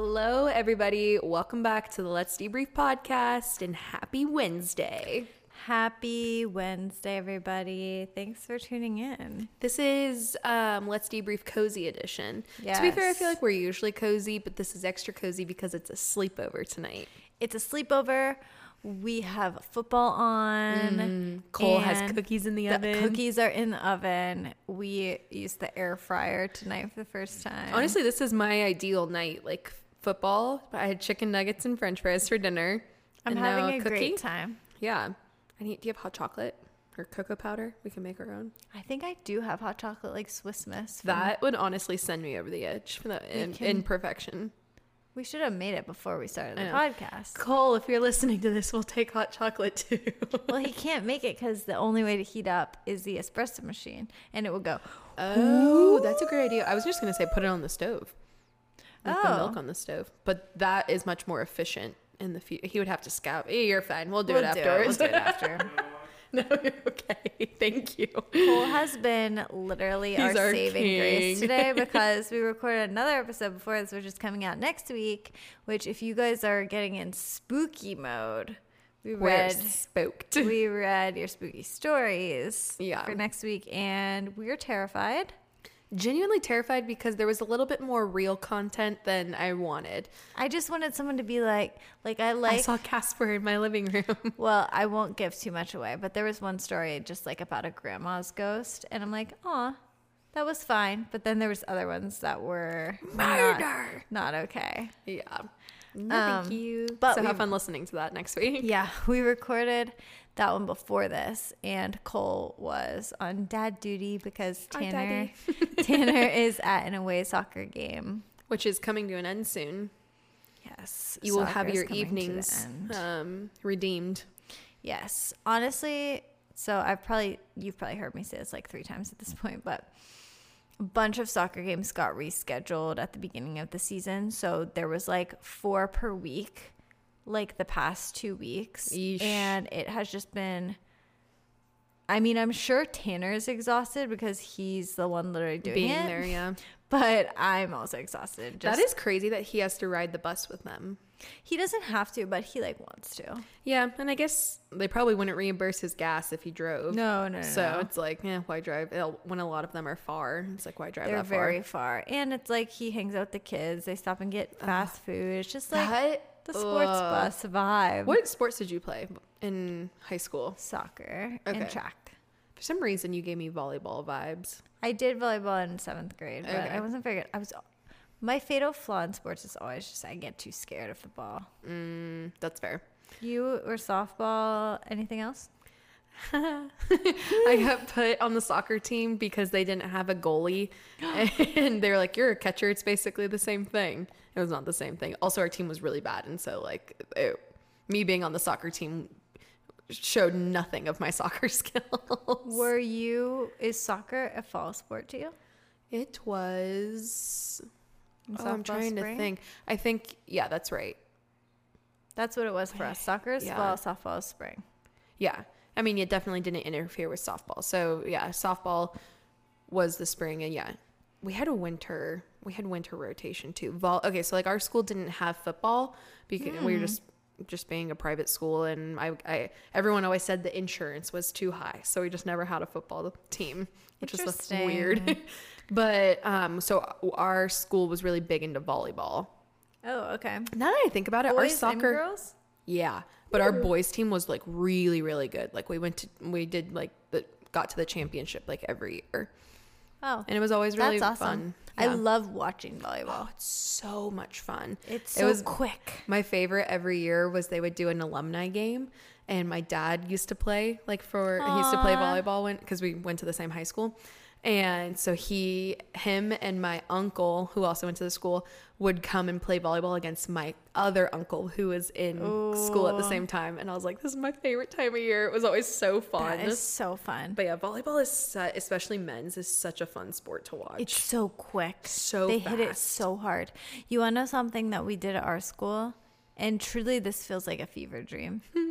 Hello, everybody. Welcome back to the Let's Debrief podcast and happy Wednesday. Happy Wednesday, everybody. Thanks for tuning in. This is um, Let's Debrief Cozy Edition. To be fair, I feel like we're usually cozy, but this is extra cozy because it's a sleepover tonight. It's a sleepover. We have football on. Cole has cookies in the, The oven. cookies are in the oven. We used the air fryer tonight for the first time. Honestly, this is my ideal night. Like football, I had chicken nuggets and french fries for dinner. I'm and having a great time. Yeah. I need, do you have hot chocolate or cocoa powder? We can make our own. I think I do have hot chocolate like Swiss Miss. That would honestly send me over the edge for that We in, can- in perfection. we should have made it before we started the podcast. Cole, if you're listening to this, we'll take hot chocolate too. well, he can't make it because the only way to heat up is the espresso machine, and it will go. oh, that's a great idea. I was just gonna say put it on the stove, like the Oh. milk on the stove, but that is much more efficient in the future. He would have to scout. Eh, You're fine. We'll do We'll it do it. afterwards. We'll do it after. no, you're okay. Thank you. Cole has been literally our, our saving grace today because we recorded another episode before this, which is coming out next week. Which, if you guys are getting in spooky mode, we We're read spooked. we read your spooky stories Yeah. for next week, and we're terrified. Genuinely terrified because there was a little bit more real content than I wanted. I just wanted someone to be like, like I like. I saw Casper in my living room. well, I won't give too much away, but there was one story just like about a grandma's ghost, and I'm like, aw, that was fine. But then there was other ones that were not- Murder. not okay. Yeah. No, Um, thank you. but so have fun listening to that next week. Yeah, we recorded that one before this, and Cole was on dad duty because Tanner Tanner is at an away soccer game. Which is coming to an end soon. Yes, You will have your coming to the evenings um, redeemed. Yes, honestly, so I've probably you've probably heard me say this like three times at this point, but a bunch of soccer games got rescheduled at the beginning of the season, so there was like four per week, like the past two weeks, Yeesh. and it has just been. I mean, I'm sure Tanner's exhausted because he's the one literally doing being it, there, yeah. but I'm also exhausted. Just, that is crazy that he has to ride the bus with them. he doesn't have to, but he like wants to. Yeah, and I guess they probably wouldn't reimburse his gas if he drove. No, no, no. So no. it's like, yeah, why drive? It'll- When a lot of them are far, it's like, why drive They're very far. And it's like he hangs out with the kids. They stop and get fast food. It's just like That- the sports ugh. bus vibe. What sports did you play in high school? Soccer Okay. and track. For some reason, you gave me volleyball vibes. I did volleyball in seventh grade, but Okay. I wasn't very good. I was. My fatal flaw in sports is always just I get too scared of the ball. Mm, that's fair. You or softball? Anything else? I got put on the soccer team because they didn't have a goalie, and they were like, "You're a catcher. It's basically the same thing." It was not the same thing. Also, our team was really bad, and so like, it, me being on the soccer team showed nothing of my soccer skills. Were you? Is soccer a fall sport to you? It was. Oh, I'm trying to think. I think yeah, that's right. That's what it was for us. Soccer is Yeah. fall, softball is spring. Yeah. I mean, it definitely didn't interfere with softball. So, yeah, softball was the spring. And yeah, we had a winter, we had winter rotation too. Vol- okay. So, like, our school didn't have football because we were just, just being a private school. And I, I, everyone always said the insurance was too high. So, we just never had a football team, which is weird. But, um, so our school was really big into volleyball. Oh, okay. Now that I think about it, Boys our soccer. girls. Yeah, but our boys team was like really, really good. Like we went to, we did like the got to the championship like every year, Oh, and it was always really that's awesome. fun. I love watching volleyball. Oh, it's so much fun. It's It was- quick. My favorite every year was they would do an alumni game, and my dad used to play like for he used to play volleyball when because we went to the same high school, and so he, him, and my uncle who also went to the school would come and play volleyball against my other uncle who was in school at the same time, and I was like, this is my favorite time of year. It was always so fun. Is so fun. But yeah, volleyball is especially men's is such a fun sport to watch. It's so quick. So they hit it so hard. You want to know something that we did at our school? And truly, this feels like a fever dream.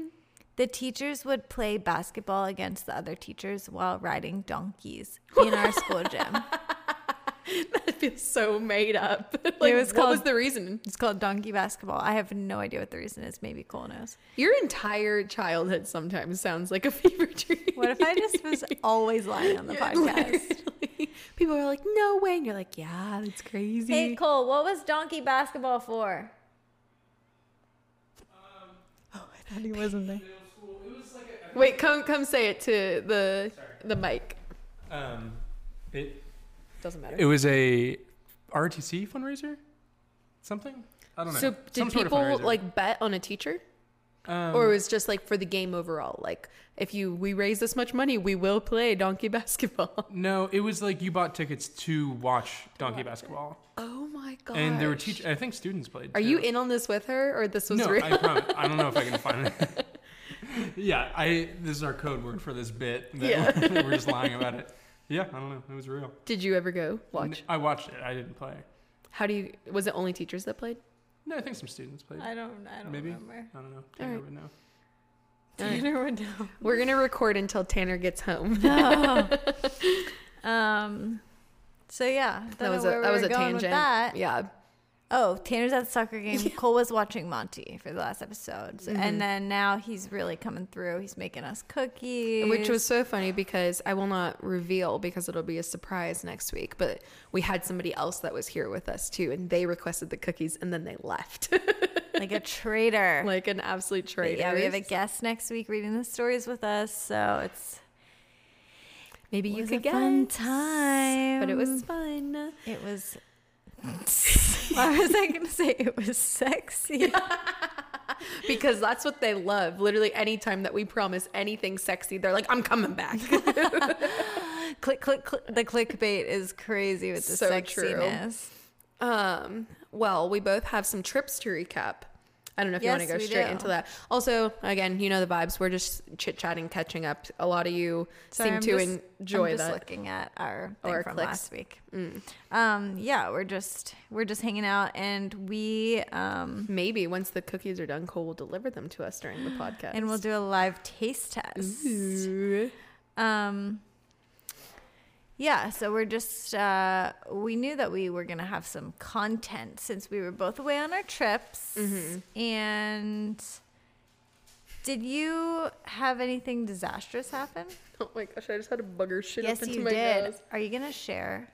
the teachers would play basketball against the other teachers while riding donkeys in our school gym. that feels so made up. like, was what called- was the reason? It's called donkey basketball. I have no idea what the reason is. Maybe Cole knows. Your entire childhood sometimes sounds like a fever dream. What if I just was always lying on the Yeah, podcast? literally. People are like, no way. And you're like, yeah, that's crazy. Hey Cole, what was donkey basketball for? Um, oh, I thought he wasn't there. Wait, come come say it to the the mic. Um, it Doesn't matter. it was a RTC fundraiser, something. I don't know. so Some did sort of people fundraiser. like bet on a teacher? Um, or it was just like for the game overall? Like if you we raise this much money, we will play donkey basketball. no, it was like you bought tickets to watch donkey basketball, Oh my god. and there were teach. I think students played. Are too. you in on this with her or this was no, real? I promise. I don't know if I can find it. yeah, I. This is our code word for this bit. That Yeah. we're just lying about it. Yeah, I don't know. It was real. Did you ever go watch? I watched it. I didn't play. How do you was it only teachers that played? No, I think some students played. I, I don't. I don't Maybe. remember. don't know. Tanner right. would know. Tanner would know. We're gonna record until Tanner gets home. um. So yeah, that was a that was a tangent. That. Yeah. Oh, Tanner's at the soccer game. Cole was watching Monty for the last episode, So- Mhm. and then now he's really coming through. He's making us cookies, Which was so funny because I will not reveal because it'll be a surprise next week. But we had somebody else that was here with us too, and they requested the cookies and then they left like a traitor. like an absolute But traitor. yeah, we have a guest next week reading the stories with us, so it's Maybe you was could a fun time. but it was fun. It was. Why was I gonna say it was sexy? because that's what they love. Literally, anytime that we promise anything sexy, they're like, "I'm coming back." click, click, click. The clickbait is crazy with the So true. sexiness. um, well, we both have some trips to recap. I don't know if you want to go straight do. into that. Also, again, you know the vibes. We're just chit chatting, catching up. A lot of you Sorry, seem I'm to just- enjoy I'm just that. looking at our thing our from clicks. last week. Mm. Um, yeah, we're just we're just hanging out, and we um, Maybe once the cookies are done, Cole will deliver them to us during the podcast. and we'll do a live taste test. Ooh. Um, yeah, so we're just uh, we knew that we were gonna have some content since we were both away on our trips, Mm-hmm. and. Did you have anything disastrous happen? Oh my gosh! I just had a bugger shit yes, up into you my did. nose. Are you gonna share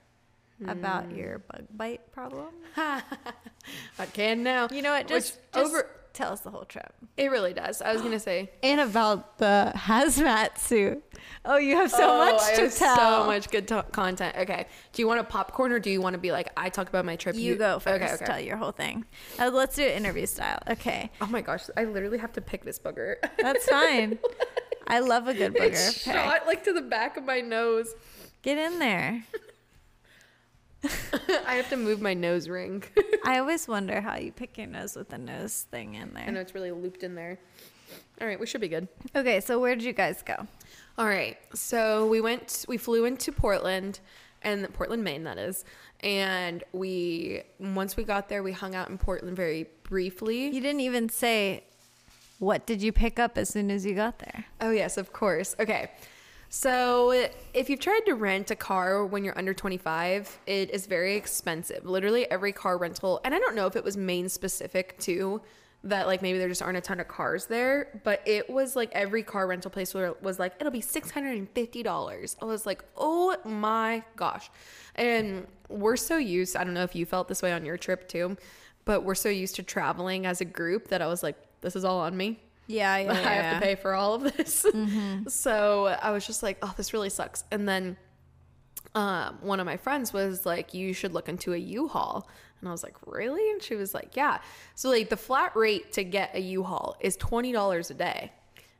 about Hmm. your bug bite problem? I can now. You know what? Which Just, just over- tell us the whole trip. It really does. I was gonna say And about the hazmat suit. Oh, you have so Oh, much I to have tell. So much good to- content. Okay. Do you want a popcorn or do you want to be like I talk about my trip? You go first. Okay. Okay. Tell your whole thing. Uh, let's do it interview style. Okay, Oh my gosh! I literally have to pick this bugger. that's fine. I love a good booger. Shot like to the back of my nose. Get in there. I have to move my nose ring. I always wonder how you pick your nose with the nose thing in there. I know it's really looped in there. All right, we should be good. Okay, so where did you guys go? All right. So we went, we flew into Portland, and Portland, Maine, that is. And we, once we got there, we hung out in Portland very briefly. You didn't even say what did you pick up as soon as you got there. Oh, yes, of course. Okay. So if you've tried to rent a car when you're under 25, it is very expensive. Literally every car rental, and I don't know if it was Maine specific too, that like maybe there just aren't a ton of cars there, but it was like every car rental place was like, it'll be $650. I was like, oh my gosh. And we're so used, I don't know if you felt this way on your trip too, but we're so used to traveling as a group that I was like, this is all on me. Yeah, yeah, I have to pay for all of this. so I was just like, oh, this really sucks. And then um, one of my friends was like, you should look into a U-Haul. And I was like, really? And she was like, yeah. So like the flat rate to get a U-Haul is $20 a day.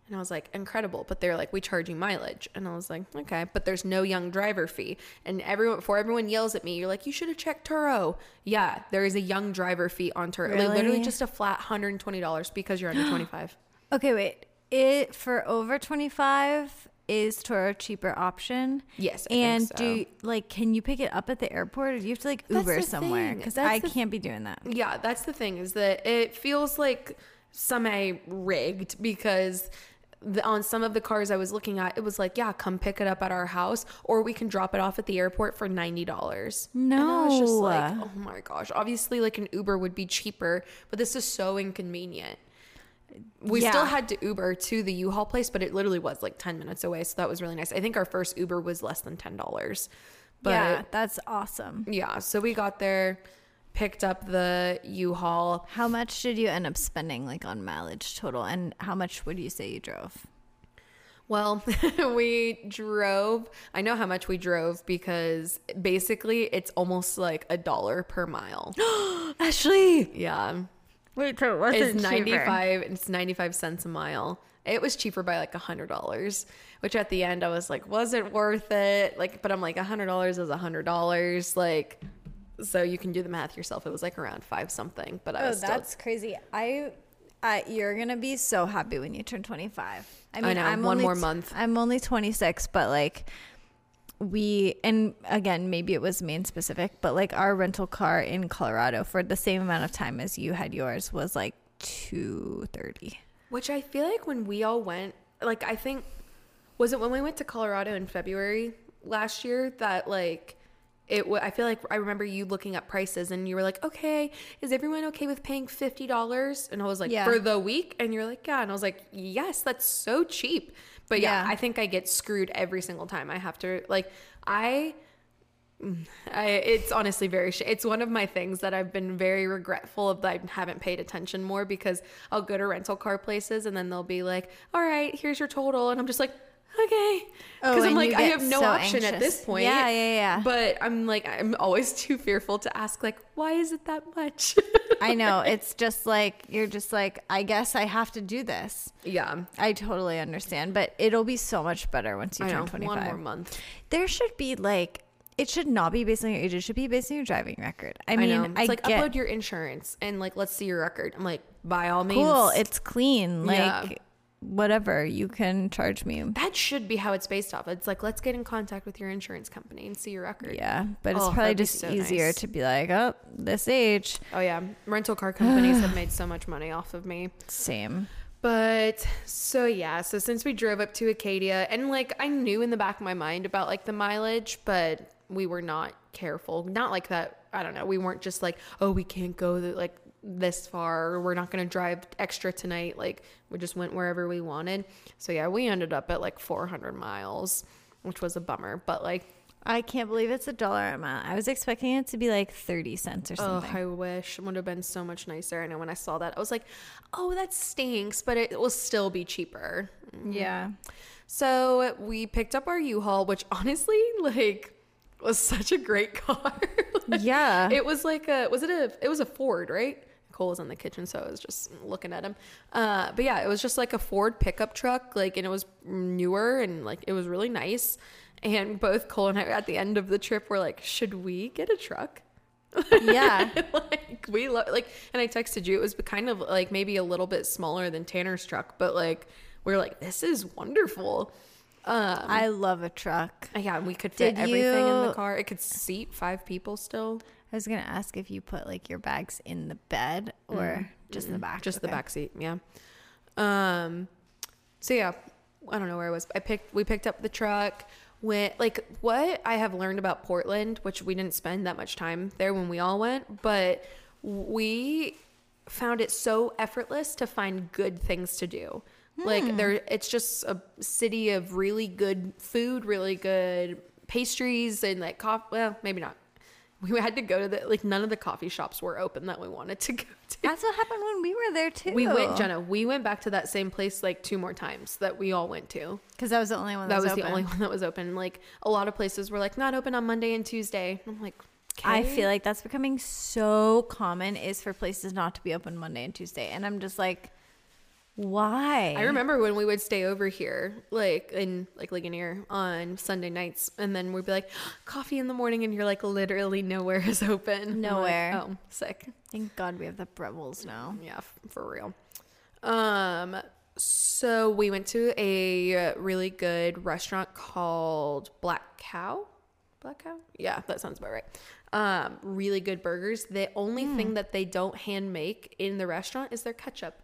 And I was like, incredible. But they're like, we charge you mileage. And I was like, okay, but there's no young driver fee. And everyone, before everyone yells at me, you're like, you should have checked Turo. Yeah, there is a young driver fee on Turo. Like, literally just a flat $120 because you're under 25. Okay, wait. It for over 25 is Turo a cheaper option? Yes, I think and so. do like can you pick it up at the airport or do you have to like Uber somewhere? Because I the- can't be doing that. Yeah, that's the thing is that it feels like semi rigged because the, on some of the cars I was looking at, it was like, yeah, come pick it up at our house, or we can drop it off at the airport for ninety dollars. No, and I was just like, oh my gosh. Obviously, like an Uber would be cheaper, but this is so inconvenient. We still had to Uber to the U-Haul place, but it literally was like ten minutes away, so that was really nice. I think our first Uber was less than ten dollars. But yeah, that's awesome. yeah, so we got there, picked up the U-Haul. How much did you end up spending like on mileage total, and how much would you say you drove? Well, we drove. I know how much we drove because basically it's almost like a dollar per mile. Ashley, yeah. Wait, so it wasn't It's 95 it's 95 cents a mile. It was cheaper by like a hundred dollars, which at the end I was like, was it worth it? Like, but I'm like, a hundred dollars is a hundred dollars. Like, so you can do the math yourself. It was like around five something, but I Oh, was still that's crazy. I, I, you're gonna be so happy when you turn 25. I mean, know, I'm one only more month. I'm only 26, but like we and again maybe it was Maine specific, but like our rental car in Colorado for the same amount of time as you had yours was like 230. Which I feel like when we all went, like I think was it when we went to Colorado in February last year that like it w- I feel like I remember you looking up prices and you were like, "Okay, is everyone okay with paying $50?" And I was like, Yeah. "For the week?" And you're like, "Yeah." And I was like, "Yes, that's so cheap." But yeah, Yeah. I think I get screwed every single time I have to like I I, it's honestly very. Sh- it's one of my things that I've been very regretful of that I haven't paid attention more because I'll go to rental car places and then they'll be like, "All right, here's your total," and I'm just like, "Okay," Oh, because I'm and like, I have no so option at anxious. this point. Yeah, yeah, yeah. But I'm like, I'm always too fearful to ask, like, why is it that much? I know it's just like you're just like I guess I have to do this. yeah, I totally understand, but it'll be so much better once you I turn know. 25. One more month. There should be like it should not be based on your age. It should be based on your driving record. I I, mean, know. I, like get upload your insurance and like let's see your record. I'm like, by all means, cool. It's clean. Like Yeah. Whatever you can charge me. that should be how it's based off. It's like let's get in contact with your insurance company and see your record. Yeah, but it's Oh, probably just so easier nice. to be like, oh, this age. Oh yeah, rental car companies have made so much money off of me. Same. But so yeah, so since we drove up to Acadia and like I knew in the back of my mind about like the mileage, but we were not careful. Not like that. I don't know. We weren't just like, oh, we can't go the, like this far. We're not gonna drive extra tonight. Like we just went wherever we wanted. So yeah, we ended up at like 400 miles, which was a bummer. But like, I can't believe it's a dollar a mile. I was expecting it to be like 30 cents or something. oh. I wish it would have been so much nicer. I know when I saw that, I was like, oh, that stinks, but it will still be cheaper. Mm-hmm. yeah. So we picked up our U-Haul, which honestly, like, was such a great car. Yeah. it was like a was it a it was a Ford, right? Cole was in the kitchen, so I was just looking at him. Uh, but yeah, it was just like a Ford pickup truck, like, and it was newer and like it was really nice. And both Cole and I at the end of the trip were like, should we get a truck? yeah. like we lo- like, and I texted you. It was kind of like maybe a little bit smaller than Tanner's truck, but like we are like, this is wonderful. Um, I love a truck. yeah, and we could fit Did everything in the car. It could seat five people still. I was to ask if you put like your bags in the bed or mm-hmm. just in the mm-hmm. back. just the back seat yeah. Um so yeah i don't know where i was. I picked we picked up the truck went like what i have learned about portland which we didn't spend that much time there when we all went but we found it so effortless to find good things to do. Like hmm. there it's just a city of really good food really good pastries and like coffee well maybe not we had to go to the like none of the coffee shops were open that we wanted to go to That's what happened when we were there too. we went, Jenna. We went back to that same place like two more times that we all went to. Because that was the only one that, That was, open. the only one that was open. Like a lot of places were like not open on Monday and Tuesday. I'm like, I feel like that's becoming so common is for places not to be open Monday and Tuesday. And I'm just like, why? I remember when we would stay over here, like in like Ligonier on Sunday nights, and then we'd be like, coffee in the morning, and you're like, literally nowhere is open. I'm like, Nowhere. oh, sick. Thank God we have the Brevels now. Yeah, f- for real. Um, so we went to a really good restaurant called Black Cow. Black Cow? Yeah, that sounds about right. Um, really good burgers. The only thing that they don't hand make in the restaurant is their ketchup.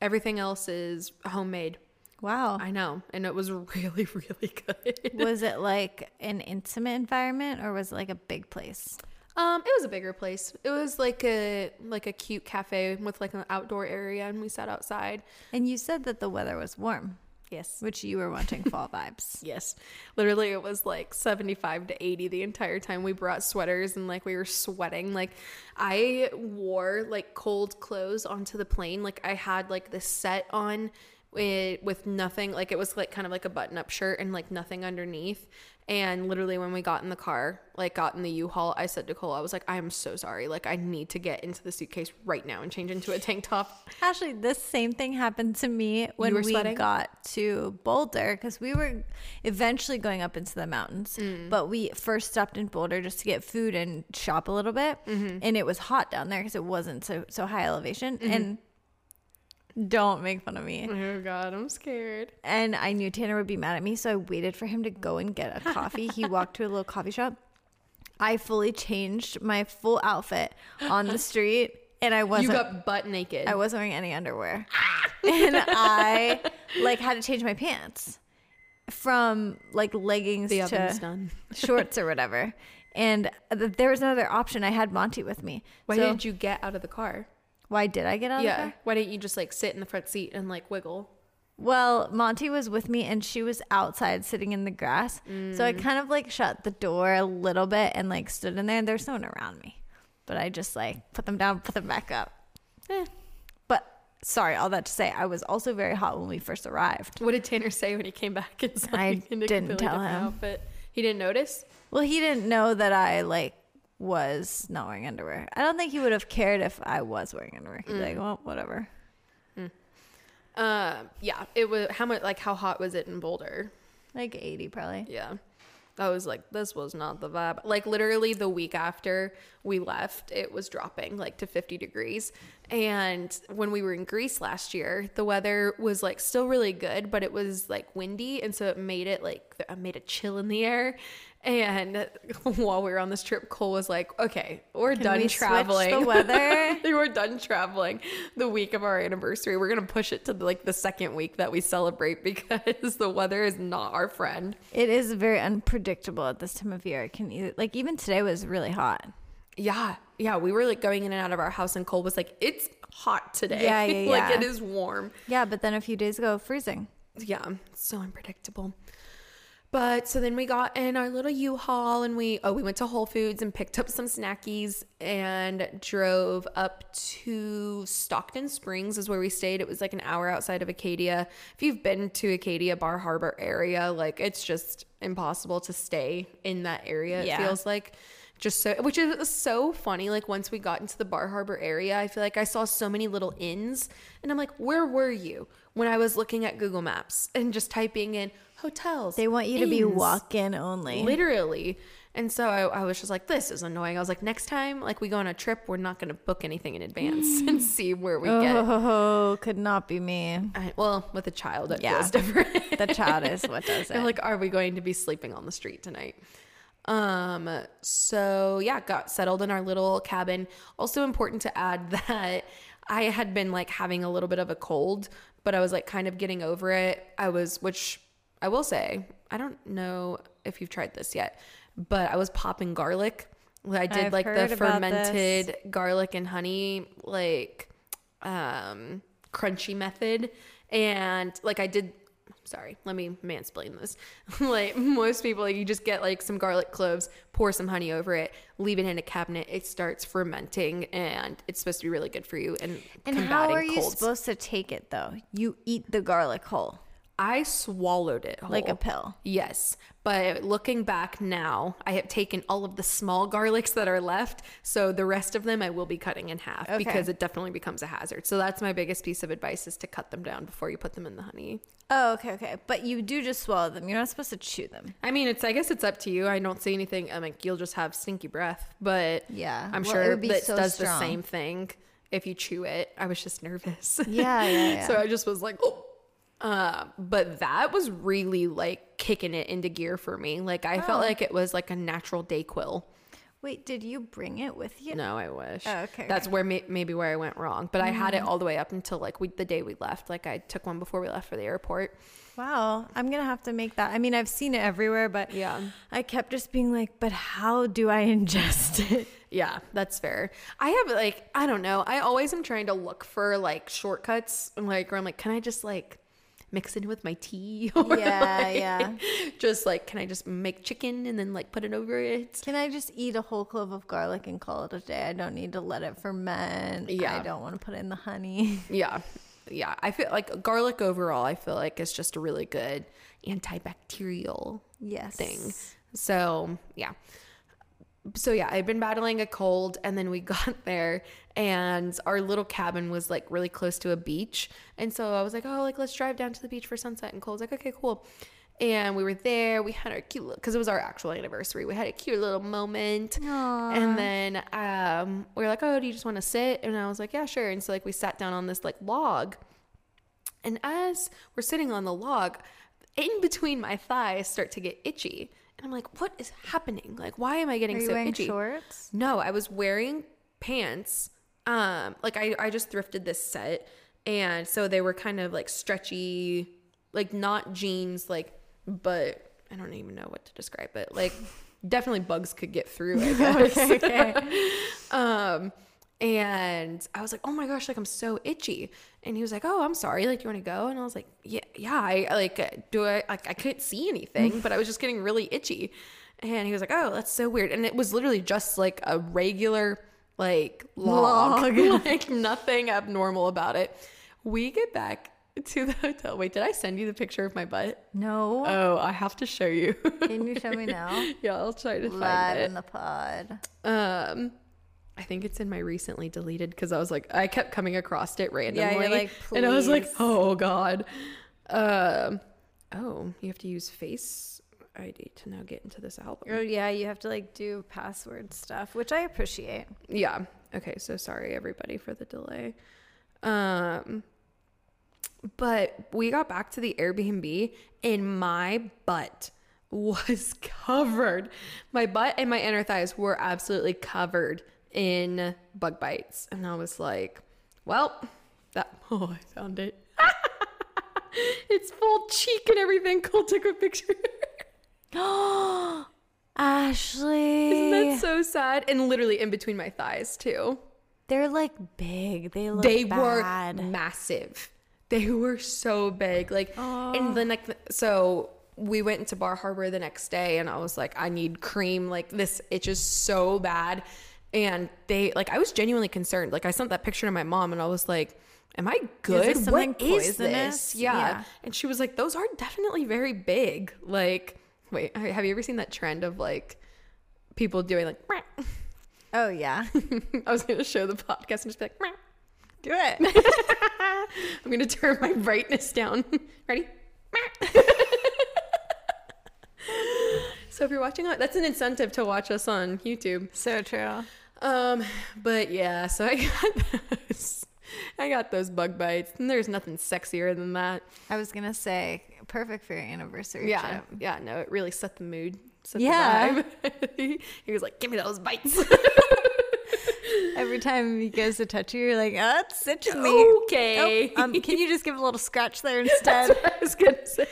Everything else is homemade. Wow. I know, and it was really, really good. was it like an intimate environment or was it like a big place? Um, it was a bigger place. It was like a like a cute cafe with like an outdoor area, and we sat outside. And you said that the weather was warm, Yes. which you were wanting fall vibes. Yes. Literally it was like 75 to 80 the entire time we brought sweaters and like we were sweating. Like I wore like cold clothes onto the plane. Like I had like this set on with with nothing like it was like kind of like a button up shirt and like nothing underneath. And literally when we got in the car, like got in the U-Haul, I said to Cole, I was like, I am so sorry. Like I need to get into the suitcase right now and change into a tank top. Actually, this same thing happened to me when we sweating? got to Boulder because we were eventually going up into the mountains, Mm. but we first stopped in Boulder just to get food and shop a little bit, Mm-hmm. and it was hot down there because it wasn't so so high elevation. Mm-hmm. And don't make fun of me. Oh god, I'm scared. And I knew Tanner would be mad at me, so I waited for him to go and get a coffee. he walked to a little coffee shop. I fully changed my full outfit on the street, and I wasn't. You got butt naked. I wasn't wearing any underwear, ah! and I like had to change my pants from like leggings the to done. shorts or whatever. And th- there was another option. I had Monty with me. Why So- didn't you get out of the car? Why did I get out of the car? Why didn't you just like sit in the front seat and like wiggle? Well, Monty was with me and she was outside sitting in the grass. So I kind of like shut the door a little bit and like stood in there and there's no one around me. But I just like put them down, put them back up. Eh. But sorry, all that to say, I was also very hot when we first arrived. What did Tanner say when he came back and saw I didn't tell him. Outfit? He didn't notice. Well, he didn't know that I like was not wearing underwear. I don't think he would have cared if I was wearing underwear. He'd be like, well, whatever. Um, yeah. It was how much like how hot was it in Boulder? Like 80 probably. Yeah. I was like, this was not the vibe. Like literally the week after we left, it was dropping like to 50 degrees. And when we were in Greece last year, the weather was like still really good, but it was like windy, and so it made it like made a chill in the air. And while we were on this trip, Cole was like, "Okay, we're Can done we traveling. the weather? they were done traveling the week of our anniversary. We're gonna push it to like the second week that we celebrate because the weather is not our friend." It is very unpredictable at this time of year. It can either, like even today was really hot. Yeah, yeah, we were like going in and out of our house, and Cole was like, "It's hot today. Yeah, yeah, like it is warm." Yeah, but then a few days ago, freezing. Yeah, so unpredictable. But so then we got in our little U-Haul and we oh we went to Whole Foods and picked up some snackies and drove up to Stockton Springs is where we stayed. It was like an hour outside of Acadia. If you've been to Acadia Bar Harbor area, like it's just impossible to stay in that area. Yeah. It feels like just so which is so funny like once we got into the bar harbor area i feel like i saw so many little inns and i'm like where were you when i was looking at google maps and just typing in hotels They want you to be inns, walk in only. literally and so I, I was just like this is annoying i was like next time like we go on a trip we're not going to book anything in advance and see where we get Oh, could not be me. I, well with a child it Yeah. feels different The child is what does They're it. like, are we going to be sleeping on the street tonight? Um, so yeah, got settled in our little cabin. Also important to add that I had been like having a little bit of a cold, but I was like kind of getting over it. I was, which I will say, I don't know if you've tried this yet, but I was popping garlic. I did I've like the fermented garlic and honey, like um crunchy method. And like i did sorry let me mansplain this. Like most people like you just get like some garlic cloves pour some honey over it leave it in a cabinet it starts fermenting and it's supposed to be really good for you and And how are you supposed to take it though? You eat the garlic whole, i swallowed it like a pill. Yes, but looking back now, I have taken all of the small garlics that are left, so the rest of them I will be cutting in half Okay. because it definitely becomes a hazard. So that's my biggest piece of advice is to cut them down before you put them in the honey. Oh, okay, okay. But you do just swallow them. You're not supposed to chew them. I mean, it's I guess it's up to you. I don't see anything. I'm like you'll just have stinky breath, but Yeah. I'm Well, it sure be that so does strong. the same thing if you chew it. I was just nervous. Yeah, yeah, yeah. so I just was like, oh. Uh, but that was really like kicking it into gear for me. Like I felt Oh. like it was like a natural Dayquil. Wait, did you bring it with you? No, I wish. Oh, okay, That's where may- maybe where I went wrong. But I had it all the way up until like we the day we left. Like I took one before we left for the airport. Wow, I'm gonna have to make that. I mean, I've seen it everywhere, but Yeah. I kept just being like, but how do I ingest it? Yeah, that's fair. I have like I don't know. I always am trying to look for like shortcuts, like where I'm like, can I just like mix it with my tea? Yeah, like, yeah. Just like, can I just make chicken and then like put it over it? Can I just eat a whole clove of garlic and call it a day? I don't need to let it ferment. Yeah. I don't want to put in the honey. Yeah, yeah. I feel like garlic overall. I feel like it's just a really good antibacterial Yes. thing. So yeah. So yeah, I'd been battling a cold and then we got there and our little cabin was like really close to a beach. And so I was like, oh, like let's drive down to the beach for sunset. And Cole's like, okay, cool. And we were there. We had our cute little, because it was our actual anniversary. We had a cute little moment. And then um, we were like, oh, do you just want to sit? And I was like, yeah, sure. And so like we sat down on this like log. And as we're sitting on the log, in between my thighs start to get itchy. And I'm like, what is happening? Like, why am I getting Are you so itchy? shorts? No, I was wearing pants. Um, like I, I just thrifted this set. And so they were kind of like stretchy, like not jeans, like, but I don't even know what to describe it. Like, definitely bugs could get through, I guess. Okay. Um, and I was like, oh my gosh, like I'm so itchy. And he was like, oh, I'm sorry. Like, you want to go? And I was like, yeah, yeah. I like, uh, do I, like, I couldn't see anything, but I was just getting really itchy. And he was like, oh, that's so weird. And it was literally just like a regular, like, log, Log. like nothing abnormal about it. We get back to the hotel. Wait, did I send you the picture of my butt? No. Oh, I have to show you. Can you show me now? yeah, I'll try to find Live it. in the pod. Um, I think it's in my recently deleted because I was like, I kept coming across it randomly. like, and I was like, oh god. Um, oh, you have to use Face ID to now get into this album. Oh yeah, you have to like do password stuff, which I appreciate. Yeah. Okay. So sorry everybody for the delay. Um, but we got back to the Airbnb and my butt was covered. My butt and my inner thighs were absolutely covered in bug bites. And I was like, well, that, oh, I found it. it's full cheek and everything. Cole took a picture. Ashley, Isn't that so sad? And literally in between my thighs, too. they're like big. They look they bad. were massive. They were so big. Like, and then like, so we went into Bar Harbor the next day, and I was like, I need cream. Like, this itches so bad. And they, like, I was genuinely concerned. Like, I sent that picture to my mom, and I was like, Am I good? something what is this? Yeah. Yeah. And she was like, Those are definitely very big. Like, wait, have you ever seen that trend of like people doing like, Oh yeah, I was going to show the podcast and just be like, do it. I'm gonna turn my brightness down. Ready? so if you're watching that's an incentive to watch us on YouTube. so true. Um, but yeah, so I got those, I got those bug bites, and there's nothing sexier than that. I was gonna say perfect for your anniversary Yeah, trip. yeah, no, it really set the mood. Set Yeah. the vibe. he was like, "Give me those bites." Every time he goes to touch you, you're like, oh, it's itching me. okay. Oh, um, can you just give a little scratch there That's instead? what I was gonna say.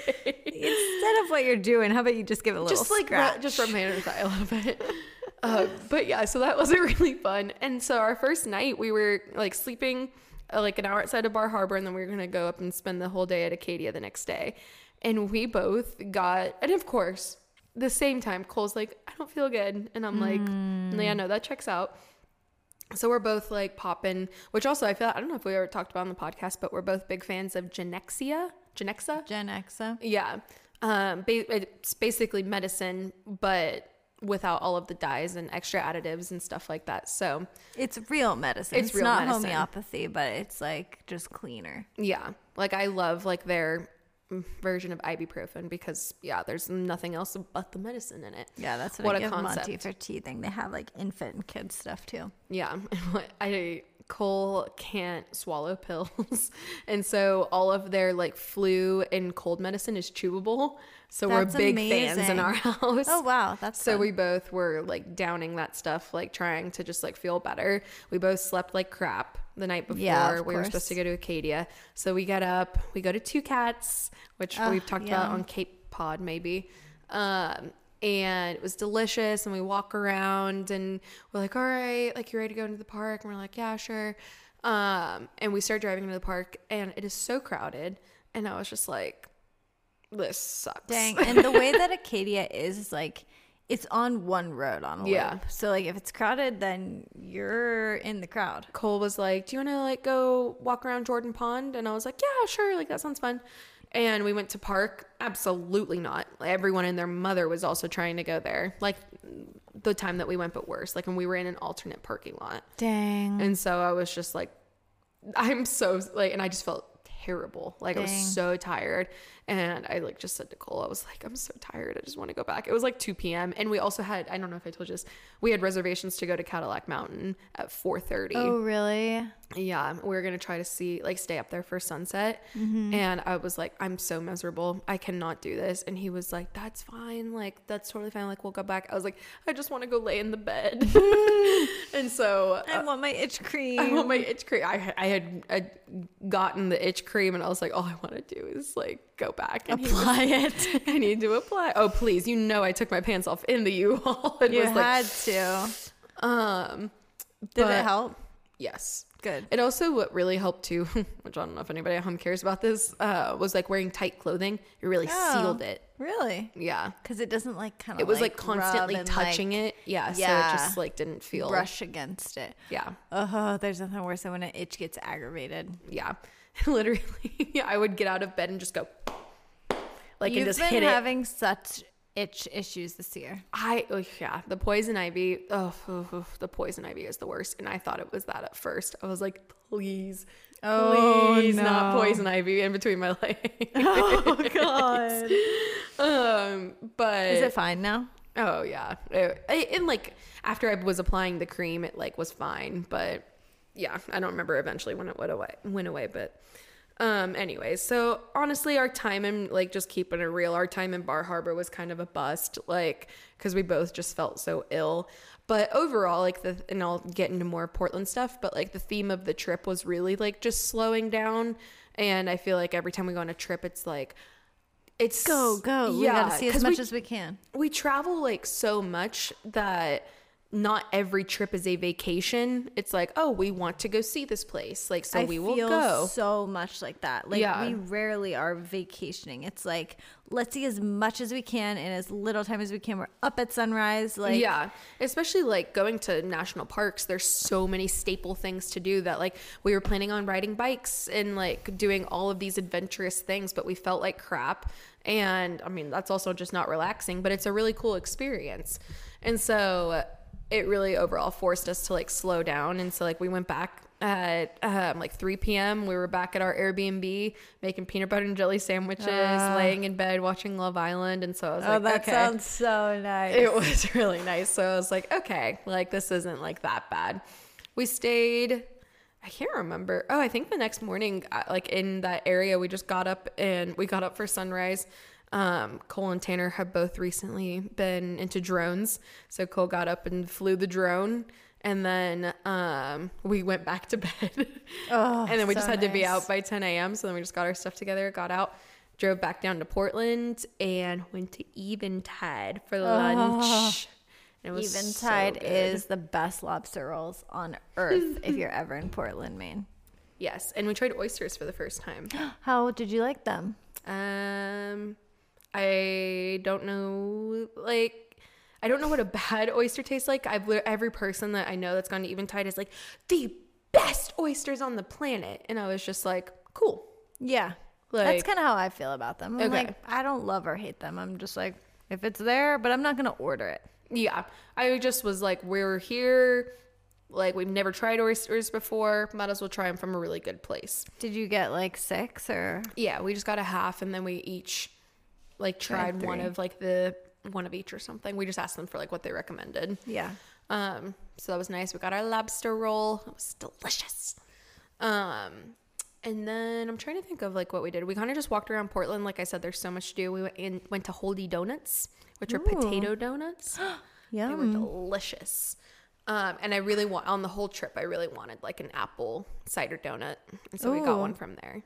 instead of what you're doing, how about you just give a little just like scratch? just rub my inner thigh a little bit. Uh, but yeah, so that was really fun. And so our first night, we were like sleeping uh, like an hour outside of Bar Harbor, and then we were gonna go up and spend the whole day at Acadia the next day. And we both got, and of course, the same time, Cole's like, I don't feel good, and I'm like, yeah, no, that checks out. So we're both like popping, which also I feel I don't know if we ever talked about on the podcast, but we're both big fans of Genexia. Genexa? Gen Xa. Yeah. Um, ba- it's basically medicine, but without all of the dyes and extra additives and stuff like that. So, It's real medicine. It's It's, real not medicine. homeopathy, but it's like just cleaner. yeah, like I love like their version of ibuprofen because yeah, there's nothing else but the medicine in it. Yeah, that's what, What I a give Monty concept. for teething. They have like infant and kids stuff too. Yeah, I Cole can't swallow pills, and so all of their like flu and cold medicine is chewable. So That's we're big fans in our house. Oh wow, that's So fun. we both were like downing that stuff, like trying to just like feel better. We both slept like crap the night before. Yeah, we were supposed to go to Acadia. So we get up, we go to Two Cats, which Ugh, we've talked about on Cape Pod maybe. Um, and it was delicious. And we walk around and we're like, all right, like you ready to go into the park? And we're like, yeah, sure. Um, and we start driving into the park and it is so crowded. And I was just like, this sucks. Dang. And the way that Acadia is, is like it's on one road on a Yeah. loop. So like if it's crowded, then you're in the crowd. Cole was like, "Do you want to like go walk around Jordan Pond?" And I was like, "Yeah, sure. Like that sounds fun." And we went to park. Absolutely not. Everyone and their mother was also trying to go there. Like the time that we went, but worse. Like when we were in an alternate parking lot. Dang. And so I was just like, I'm so like, and I just felt terrible. Like I was so tired. And I like just said to Cole, I was like, I'm so tired. I just want to go back. It was like 2 p.m. And we also had, I don't know if I told you this, we had reservations to go to Cadillac Mountain at 4:30. Oh really? Yeah, we were gonna try to see like stay up there for sunset, Mm-hmm. and I was like, I'm so miserable. I cannot do this. And he was like, That's fine. Like that's totally fine. Like we'll go back. I was like, I just want to go lay in the bed. and so I uh, want my itch cream. I want my itch cream. I I had I gotten the itch cream, and I was like, all I want to do is like go back and he was- Apply it. I need to apply. Oh please, you know I took my pants off in the U-Haul. and You was like, had to. um, Did but- it help? Yes. Good. It also what really helped too, which I don't know if anybody at home cares about this, uh, was like wearing tight clothing. It really Oh. sealed it. Really? Yeah. Because it doesn't like kind of. It was like, constantly touching like, it. Yeah. yeah. So it just like didn't feel. Brush against it. Yeah. Oh, there's nothing worse than when an itch gets aggravated. Yeah. Literally, I would get out of bed and just go, like, You've and just been hit it. having such itch issues this year. I oh, yeah, the poison ivy. Oh, oh, oh, the poison ivy is the worst, and I thought it was that at first. I was like, please, Oh, please, not poison ivy in between my legs. Oh God. um, but Is it fine now? Oh yeah, It- it- and like after I was applying the cream, it like was fine. But yeah, I don't remember eventually when it went away. Went away, but um, anyways. So honestly, our time in like just keeping it real, our time in Bar Harbor was kind of a bust, like because we both just felt so ill. But overall, like the and I'll get into more Portland stuff, but like the theme of the trip was really like just slowing down. And I feel like every time we go on a trip, it's like it's Go, go. we Yeah, gotta see as much we- as we can. we travel like so much that not every trip is a vacation. It's like, oh, we want to go see this place. Like, so I we will feel go. so much like that. Like Yeah. we rarely are vacationing. It's like let's see as much as we can in as little time as we can. We're up at sunrise. Like yeah, especially like going to national parks. There's so many staple things to do that like we were planning on riding bikes and like doing all of these adventurous things, but we felt like crap. And I mean, that's also just not relaxing, but it's a really cool experience. And so it really overall forced us to like slow down. And so like we went back at um, like 3 p.m. We were back at our Airbnb making peanut butter and jelly sandwiches, laying in bed watching Love Island. And so I was like, Oh, like, that okay. sounds so nice. It was really nice. So I was like, okay, like this isn't like that bad. We stayed. I can't remember. Oh, I think the next morning, uh, like in that area, we just got up and we got up for sunrise. Um, Cole and Tanner have both recently been into drones, so Cole got up and flew the drone, and then um, we went back to bed. Oh, and then we so just had to be out by 10 a.m. So then we just got our stuff together, got out, drove back down to Portland, and went to Eventide for lunch. Was so Eventide good. is the best lobster rolls on earth if you're ever in Portland, Maine. yes, and we tried oysters for the first time. How did you like them? Um, I don't know, like. I don't know what a bad oyster tastes like. I've every person that I know that's gone to Eventide is like the best oysters on the planet, and I was just like, cool. Yeah. Like- That's kind of how I feel about them. I'm Okay. like, I don't love or hate them. I'm just like, if it's there, but I'm not going to order it. Yeah, I just was like, we're here. Like we've never tried oysters before. Might as well try them from a really good place. Did you get like six or? Yeah, we just got a half, and then we each like Tried one of like the one of each or something. We just asked them for like what they recommended. Yeah. Um, so that was nice. We got our lobster roll. It was delicious. Um, and then I'm trying to think of like what we did. We kind of just walked around Portland. Like I said, there's so much to do. We went in, went to Holy Donuts, which are potato donuts. Yeah, they were delicious. Um, and I really want on the whole trip. I really wanted like an apple cider donut, and so we got one from there.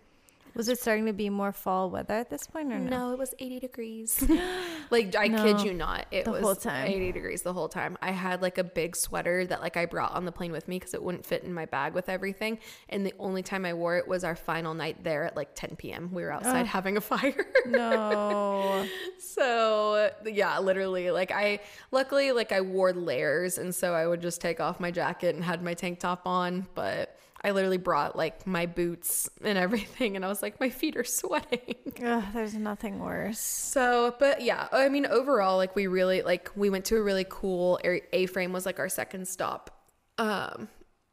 Was it starting to be more fall weather at this point or no? No, it was 80 degrees. like I kid you not, it was whole time. 80 degrees the whole time. I had like a big sweater that like I brought on the plane with me because it wouldn't fit in my bag with everything. And the only time I wore it was our final night there at like 10 p.m. We were outside having a fire. No. so yeah, literally, like I luckily like I wore layers, and so I would just take off my jacket and had my tank top on, but. I literally brought like my boots and everything, and I was like, my feet are sweating. Ugh, there's nothing worse. So, but yeah, I mean, overall, like we really like we went to a really cool A frame was like our second stop, um,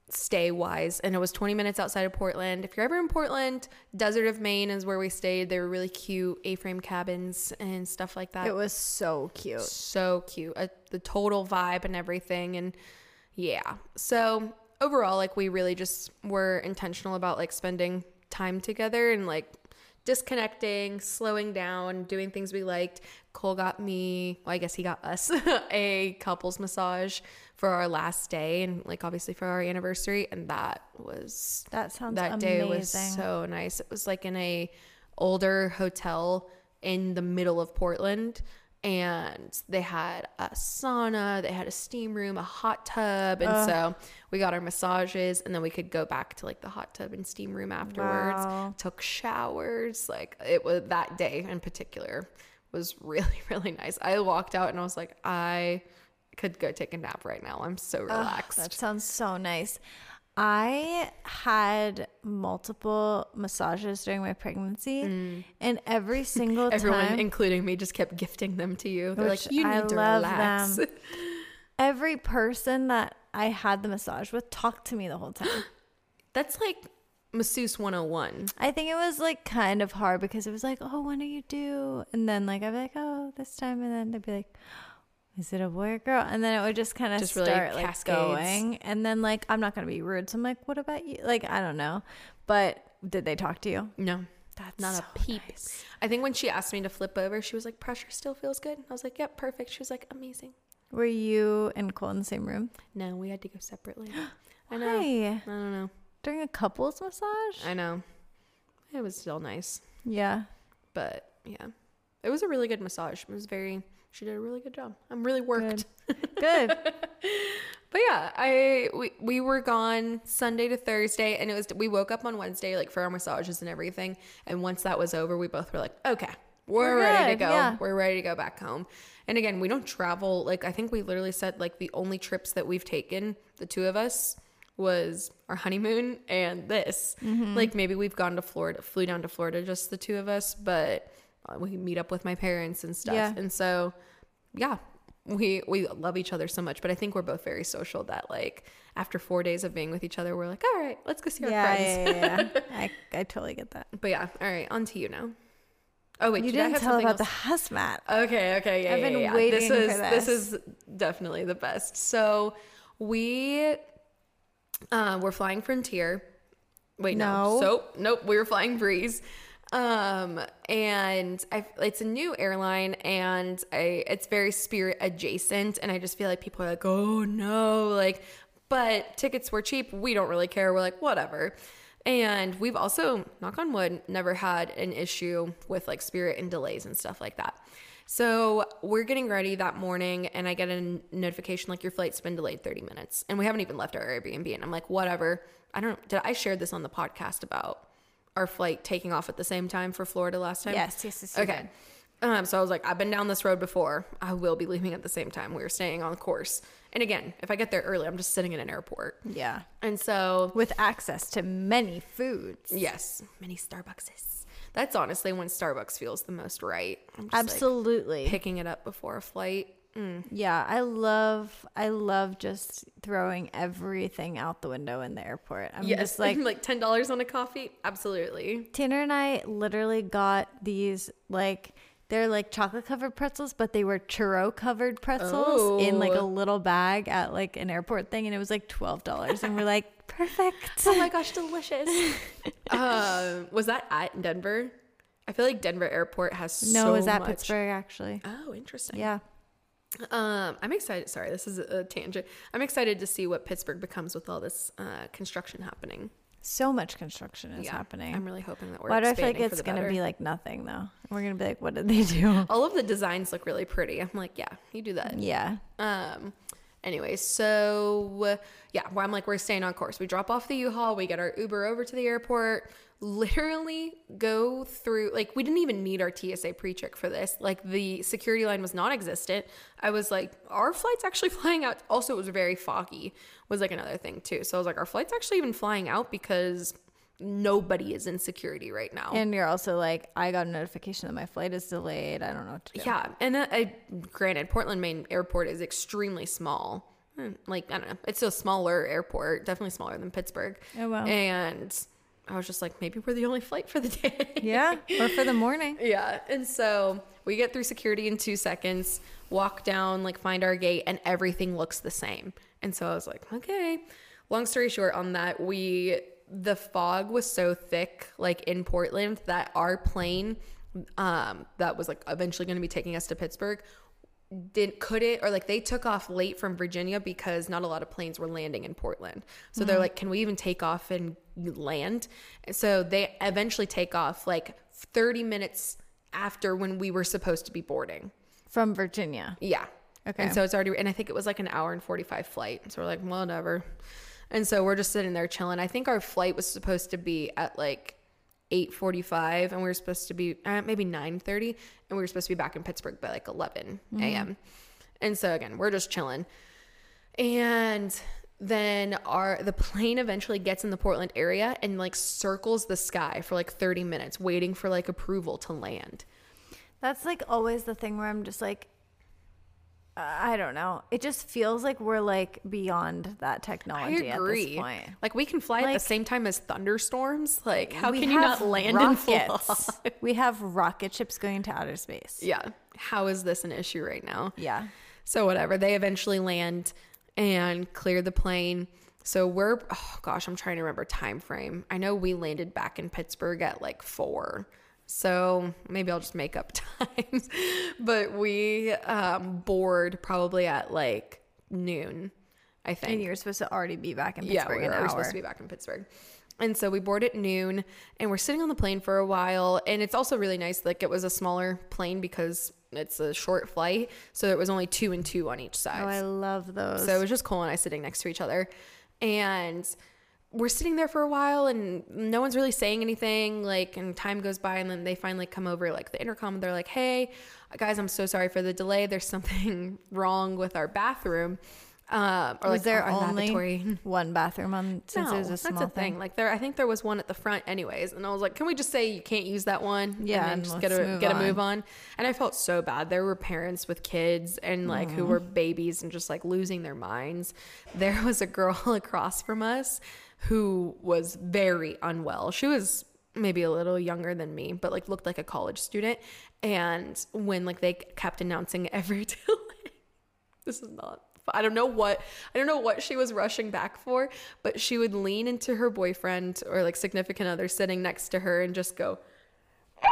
stay wise, and it was 20 minutes outside of Portland. If you're ever in Portland, Desert of Maine is where we stayed. They were really cute A frame cabins and stuff like that. It was so cute. so cute, uh, the total vibe and everything, and yeah. So overall, like we really just were intentional about like spending time together and like disconnecting, slowing down, doing things we liked. Cole got me, well, I guess he got us a couples massage for our last day and like obviously for our anniversary and that was That sounds that day was so nice. It was like in a older hotel in the middle of Portland and they had a sauna, they had a steam room, a hot tub, and so we got our massages and then we could go back to like the hot tub and steam room afterwards. Wow. Took showers. Like it was that day in particular was really really nice. I walked out and I was like I could go take a nap right now. I'm so Ugh, relaxed. that sounds so nice. I had multiple massages during my pregnancy, and every single Mm. Everyone, time, including me, just kept gifting them to you. They're like, you need I to love relax. them. every person that I had the massage with talked to me the whole time. That's like masseuse 101. I think it was like kind of hard because it was like, oh, when are you due? And then like I'd be like, oh, this time, and then they'd be like, is it a boy or girl? And then it would just kind of Just really start like cascades. going. And then like I'm not gonna be rude, so I'm like, what about you? Like I don't know, but did they talk to you? No, That's not so a peep. nice. I think when she asked me to flip over, she was like, pressure still feels good. I was like, yep, perfect. She was like, amazing. Were you and Cole in the same room? No, we had to go separately. I know. I don't know. During a couples massage? I know. It was still nice. yeah. But yeah, it was a really good massage. It was very, she did a really good job. I'm really worked. Good. But yeah, I we, we were gone Sunday to Thursday, and it was we woke up on Wednesday like for our massages and everything. And once that was over, we both were like, okay, we're, We're ready to go. yeah. We're ready to go back home. And again, we don't travel. Like I think we literally said like the only trips that we've taken, the two of us, was our honeymoon and this. Mm-hmm. Like maybe we've gone to Florida, flew down to Florida, just the two of us, but we meet up with my parents and stuff. Yeah. And so, yeah, we we love each other so much, but I think we're both very social. That like after four days of being with each other, we're like, all right, let's go see our yeah, friends. yeah, yeah, yeah. I, I totally get that. But yeah, all right, on to you now. Oh wait, you did I didn't have tell something about else? the hazmat. Okay, okay, yeah. I've yeah, been yeah. waiting this for is, This this. is definitely the best. So we uh, we're flying Frontier. Wait, no. No. So nope, we were flying Breeze. Um, and I, it's a new airline, and I, it's very Spirit adjacent, and I just feel like people are like, oh no, like, but tickets were cheap. We don't really care. We're like, whatever. And we've also, knock on wood, never had an issue with like Spirit and delays and stuff like that. So we're getting ready that morning, and I get a notification like your flight's been delayed 30 minutes, and we haven't even left our Airbnb. And I'm like, whatever. I don't. Did I share this on the podcast about our flight taking off at the same time for Florida last time? Yes, yes, yes. Okay. Um, so I was like, I've been down this road before. I will be leaving at the same time. We were staying on course. And again, if I get there early, I'm just sitting in an airport. Yeah. And so With access to many foods. Yes, many Starbuckses. That's honestly when Starbucks feels the most right. Just, like, Absolutely. picking it up before a flight. Yeah, I love I love just throwing everything out the window in the airport. I'm yes, just like like ten dollars on a coffee. Absolutely. Tanner and I literally got these like they're like chocolate covered pretzels, but they were churro covered pretzels in like a Oh. little bag at like an airport thing, and it was like twelve dollars, and we're like, perfect. Oh my gosh, delicious. uh, was that at Denver? I feel like Denver Airport has no, so it was at much- Pittsburgh actually. Oh, interesting. Yeah, Um, I'm excited. Sorry, this is a, tangent. I'm excited to see what Pittsburgh becomes with all this uh, construction happening. so much construction is Yeah, happening. I'm really hoping that we're. Why do I feel like it's gonna be like nothing though? We're gonna be like, what did they do? All of the designs look really pretty. I'm like, yeah, you do that. yeah, Um. Anyway, so yeah, well, I'm like, we're staying on course. We drop off the U-Haul, we get our Uber over to the airport. Literally go through like we didn't even need our TSA pre-check for this. Like the security line was non-existent. I was like, our flight's actually flying out. Also, it was very foggy. Was like another thing too. So I was like, our flight's actually even flying out because nobody is in security right now. and you're also like, I got a notification that my flight is delayed. I don't know what to do. Yeah, and uh, I, granted, Portland Maine Airport is extremely small. Hmm, Like I don't know, it's a smaller airport, definitely smaller than Pittsburgh. Oh, wow. And I was just like, maybe we're the only flight for the day. yeah, or for the morning. yeah, and so we get through security in two seconds, walk down, like find our gate, and everything looks the same. And so I was like, okay. Long story short, on that, we the fog was so thick, like in Portland, that our plane, um, that was like eventually going to be taking us to Pittsburgh, didn't could it or like they took off late from Virginia because not a lot of planes were landing in Portland. So they're like, can we even take off and land? So they eventually take off like 30 minutes after when we were supposed to be boarding. From Virginia. Yeah. Okay. And so it's already, and I think it was like an hour and 45 flight. So we're like, well, whatever. And so we're just sitting there chilling. I think our flight was supposed to be at like 8.45 and we were supposed to be uh, maybe 9.30 and we were supposed to be back in Pittsburgh by like 11 a.m. And so again, we're just chilling. And then our the plane eventually gets in the Portland area and like circles the sky for like 30 minutes waiting for like approval to land. That's like always the thing where I'm just like, I don't know. It just feels like we're like beyond that technology I agree. at this point. Like we can fly at the same time as thunderstorms. Like how can you not land and fly? rockets. we have rocket ships going to outer space. Yeah. How is this an issue right now? Yeah. So whatever. They eventually land and clear the plane. So we're oh gosh, I'm trying to remember time frame. I know we landed back in Pittsburgh at like four. So maybe I'll just make up times. but we um board probably at like noon, I think. And you're supposed to already be back in Pittsburgh. yeah, Pittsburgh we in were an always hour. supposed to be back in Pittsburgh. And so we board at noon and we're sitting on the plane for a while. And it's also really nice. Like it was a smaller plane because it's a short flight. So it was only two and two on each side. Oh, I love those. So it was just Cole and I sitting next to each other. And we're sitting there for a while and no one's really saying anything. Like, and time goes by and then they finally come over, like the intercom, and they're like, hey, guys, I'm so sorry for the delay. There's something wrong with our bathroom. Um, or was like there our only lavatory. one bathroom on since no, it was a that's small the thing. Like there, I think there was one at the front, anyways. And I was like, "Can we just say you can't use that one? Yeah, and and just get a get a move on." And I felt so bad. There were parents with kids and like who were babies and just like losing their minds. There was a girl across from us who was very unwell. She was maybe a little younger than me, but like looked like a college student. And when like they kept announcing every this is not I don't know what I don't know what she was rushing back for, but she would lean into her boyfriend or like significant other sitting next to her and just go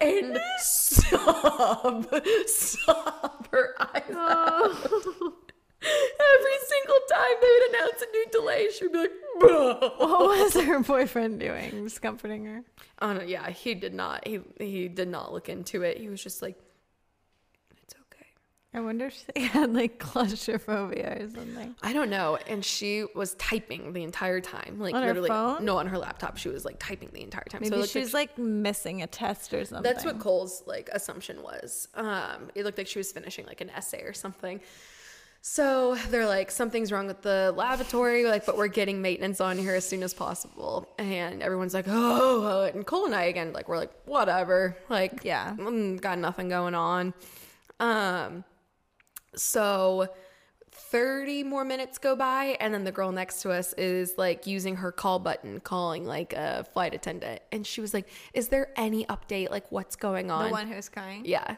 and sob, sob her eyes oh. out. Every single time they would announce a new delay, she would be like, "Bruh." what was her boyfriend doing? Comforting her. Oh no, yeah, he did not. He he did not look into it. He was just like, "It's okay." I wonder if she had like claustrophobia or something. I don't know. And she was typing the entire time, like On her literally. phone? No, on her laptop. She was like typing the entire time. Maybe looked she's like, like missing a test or something. that's what Cole's like assumption was. Um, it looked like she was finishing like an essay or something. So they're like, something's wrong with the lavatory, like, but we're getting maintenance on here as soon as possible. And everyone's like, oh, and Cole and I again, like, we're like, whatever, like, Yeah. mm, got nothing going on. Um, so 30 more minutes go by, and then the girl next to us is like using her call button, calling like a flight attendant. And she was like, Is there any update? Like, what's going on? The one who's crying. Yeah.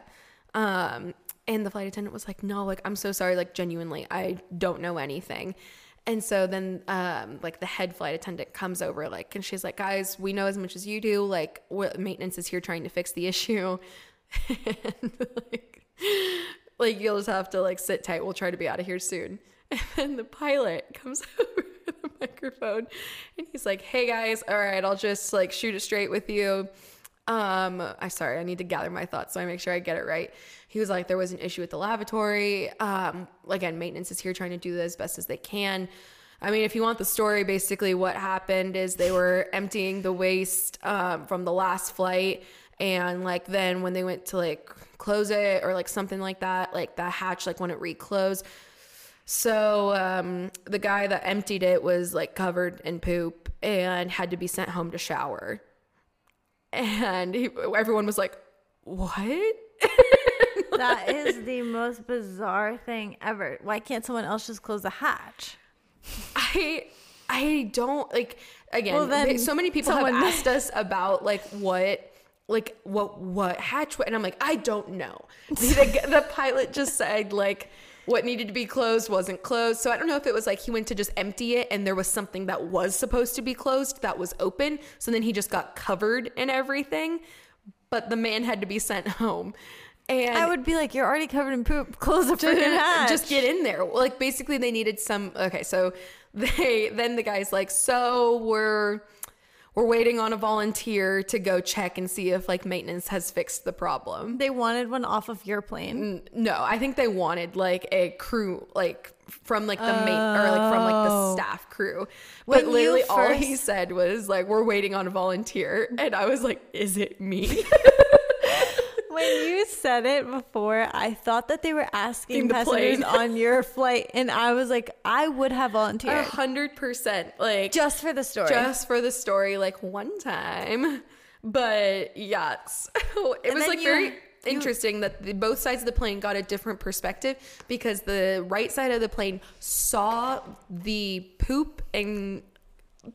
Um, and the flight attendant was like, no, like, I'm so sorry. Like, genuinely, I don't know anything. And so then, um, like the head flight attendant comes over, like, and she's like, guys, we know as much as you do. Like, maintenance is here trying to fix the issue. and like, like, you'll just have to like sit tight. We'll try to be out of here soon. And then the pilot comes over the microphone and he's like, hey guys, all right, I'll just like shoot it straight with you. Um, I sorry, I need to gather my thoughts so I make sure I get it right. He was like, there was an issue with the lavatory. Um, again, maintenance is here trying to do as best as they can. I mean, if you want the story, basically what happened is they were emptying the waste um, from the last flight, and like then when they went to like close it or like something like that, like the hatch, like when it reclosed. So um, the guy that emptied it was like covered in poop and had to be sent home to shower and he, everyone was like, "What?" That is the most bizarre thing ever. Why can't someone else just close the hatch? I I don't like again. Well, then so many people have asked us about like what like what what hatch and I'm like I don't know. The, the pilot just said like what needed to be closed wasn't closed. So I don't know if it was like he went to just empty it and there was something that was supposed to be closed that was open. So then he just got covered in everything. But the man had to be sent home. And I would be like, you're already covered in poop. Close the freaking hatch. just get in there. Like basically they needed some okay, so they then the guy's like, "So we're we're waiting on a volunteer to go check and see if like maintenance has fixed the problem." They wanted one off of your plane. No, I think they wanted like a crew like from like the mate or like from like the Oh. staff crew. When But literally all he said was like, "We're waiting on a volunteer." And I was like, "Is it me?" When you said it before, I thought that they were asking the passengers plane. on your flight, and I was like, I would have volunteered. A hundred percent. Like just for the story. just for the story like one time but yeah so it And was like you- very you- interesting that the, both sides of the plane got a different perspective because the right side of the plane saw the poop and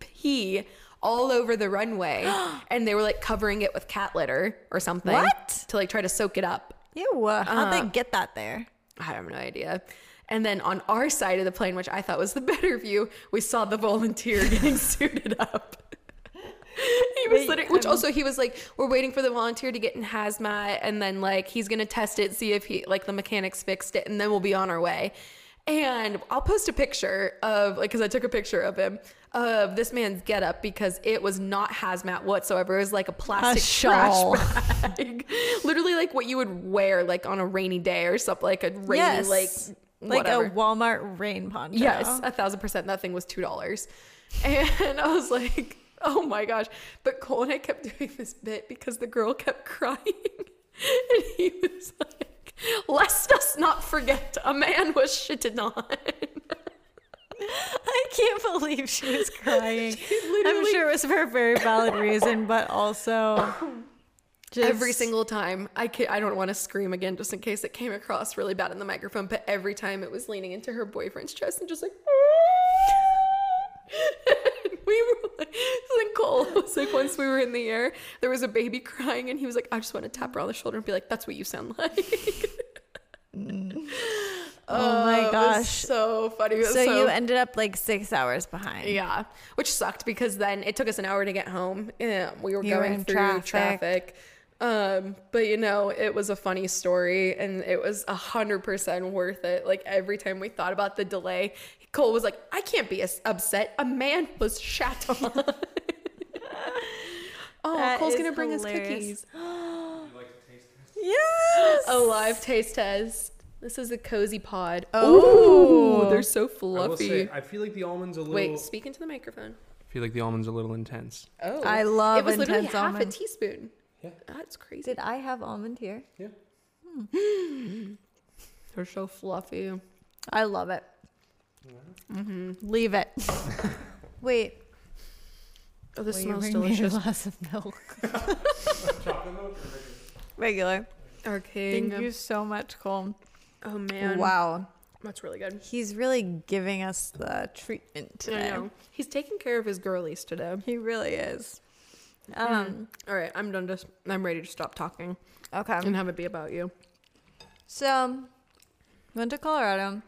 pee all over the runway and they were like covering it with cat litter or something What? to like try to soak it up Ew, how'd Uh, they get that there? I have no idea. And then on our side of the plane, which I thought was the better view, we saw the volunteer getting suited up. he was Wait, literally, which um, also he was like, we're waiting for the volunteer to get in hazmat, and then like he's gonna test it, see if he like the mechanics fixed it, and then we'll be on our way. And I'll post a picture of like because I took a picture of him of this man's getup because it was not hazmat whatsoever. It was like a plastic shawl. trash bag, literally like what you would wear like on a rainy day or something, like a rainy yes, like like whatever. a Walmart rain poncho. Yes, a thousand percent. That thing was two dollars, and I was like, "Oh my gosh!" But Cole and I kept doing this bit because the girl kept crying, and he was like, "Lest us not forget, a man was shitted on." I can't believe she was crying. I'm sure it was for a very valid reason, but also just every single time, I ca I don't want to scream again, just in case it came across really bad in the microphone. But every time, it was leaning into her boyfriend's chest and just like. Was like, once we were in the air, there was a baby crying, and he was like, I just want to tap her on the shoulder and be like, that's what you sound like. Oh my was gosh. so funny. It was So, you ended up like six hours behind. yeah, which sucked because then it took us an hour to get home. Yeah, we were You going in through traffic. traffic. Um, but you know, it was a funny story and it was a hundred percent worth it. Like every time we thought about the delay, Cole was like, I can't be upset. A man was shat on. oh, That Cole's gonna bring hilarious. us cookies. like Yes. A live taste test. This is a cozy pod. Oh. Ooh, they're so I will fluffy. say, I feel like the almonds a little. Wait, speak into the microphone. I feel like the almonds are a little intense. Oh, I love it It was literally intense half almond. a teaspoon. Yeah. That's crazy. Did I have almond here? Yeah. Hmm. They're so fluffy. I love it. Mm-hmm. Leave it. Wait. Oh, this will you smells bring me a delicious. glass of milk. Chocolate milk or Regular. Our king. Thank you so much, Cole. Oh man. Wow. That's really good. He's really giving us the treatment today. I today. know. He's taking care of his girlies today. He really is. Um, All right, I'm done. Just I'm ready to stop talking okay. and have it be about you. So, went to Colorado.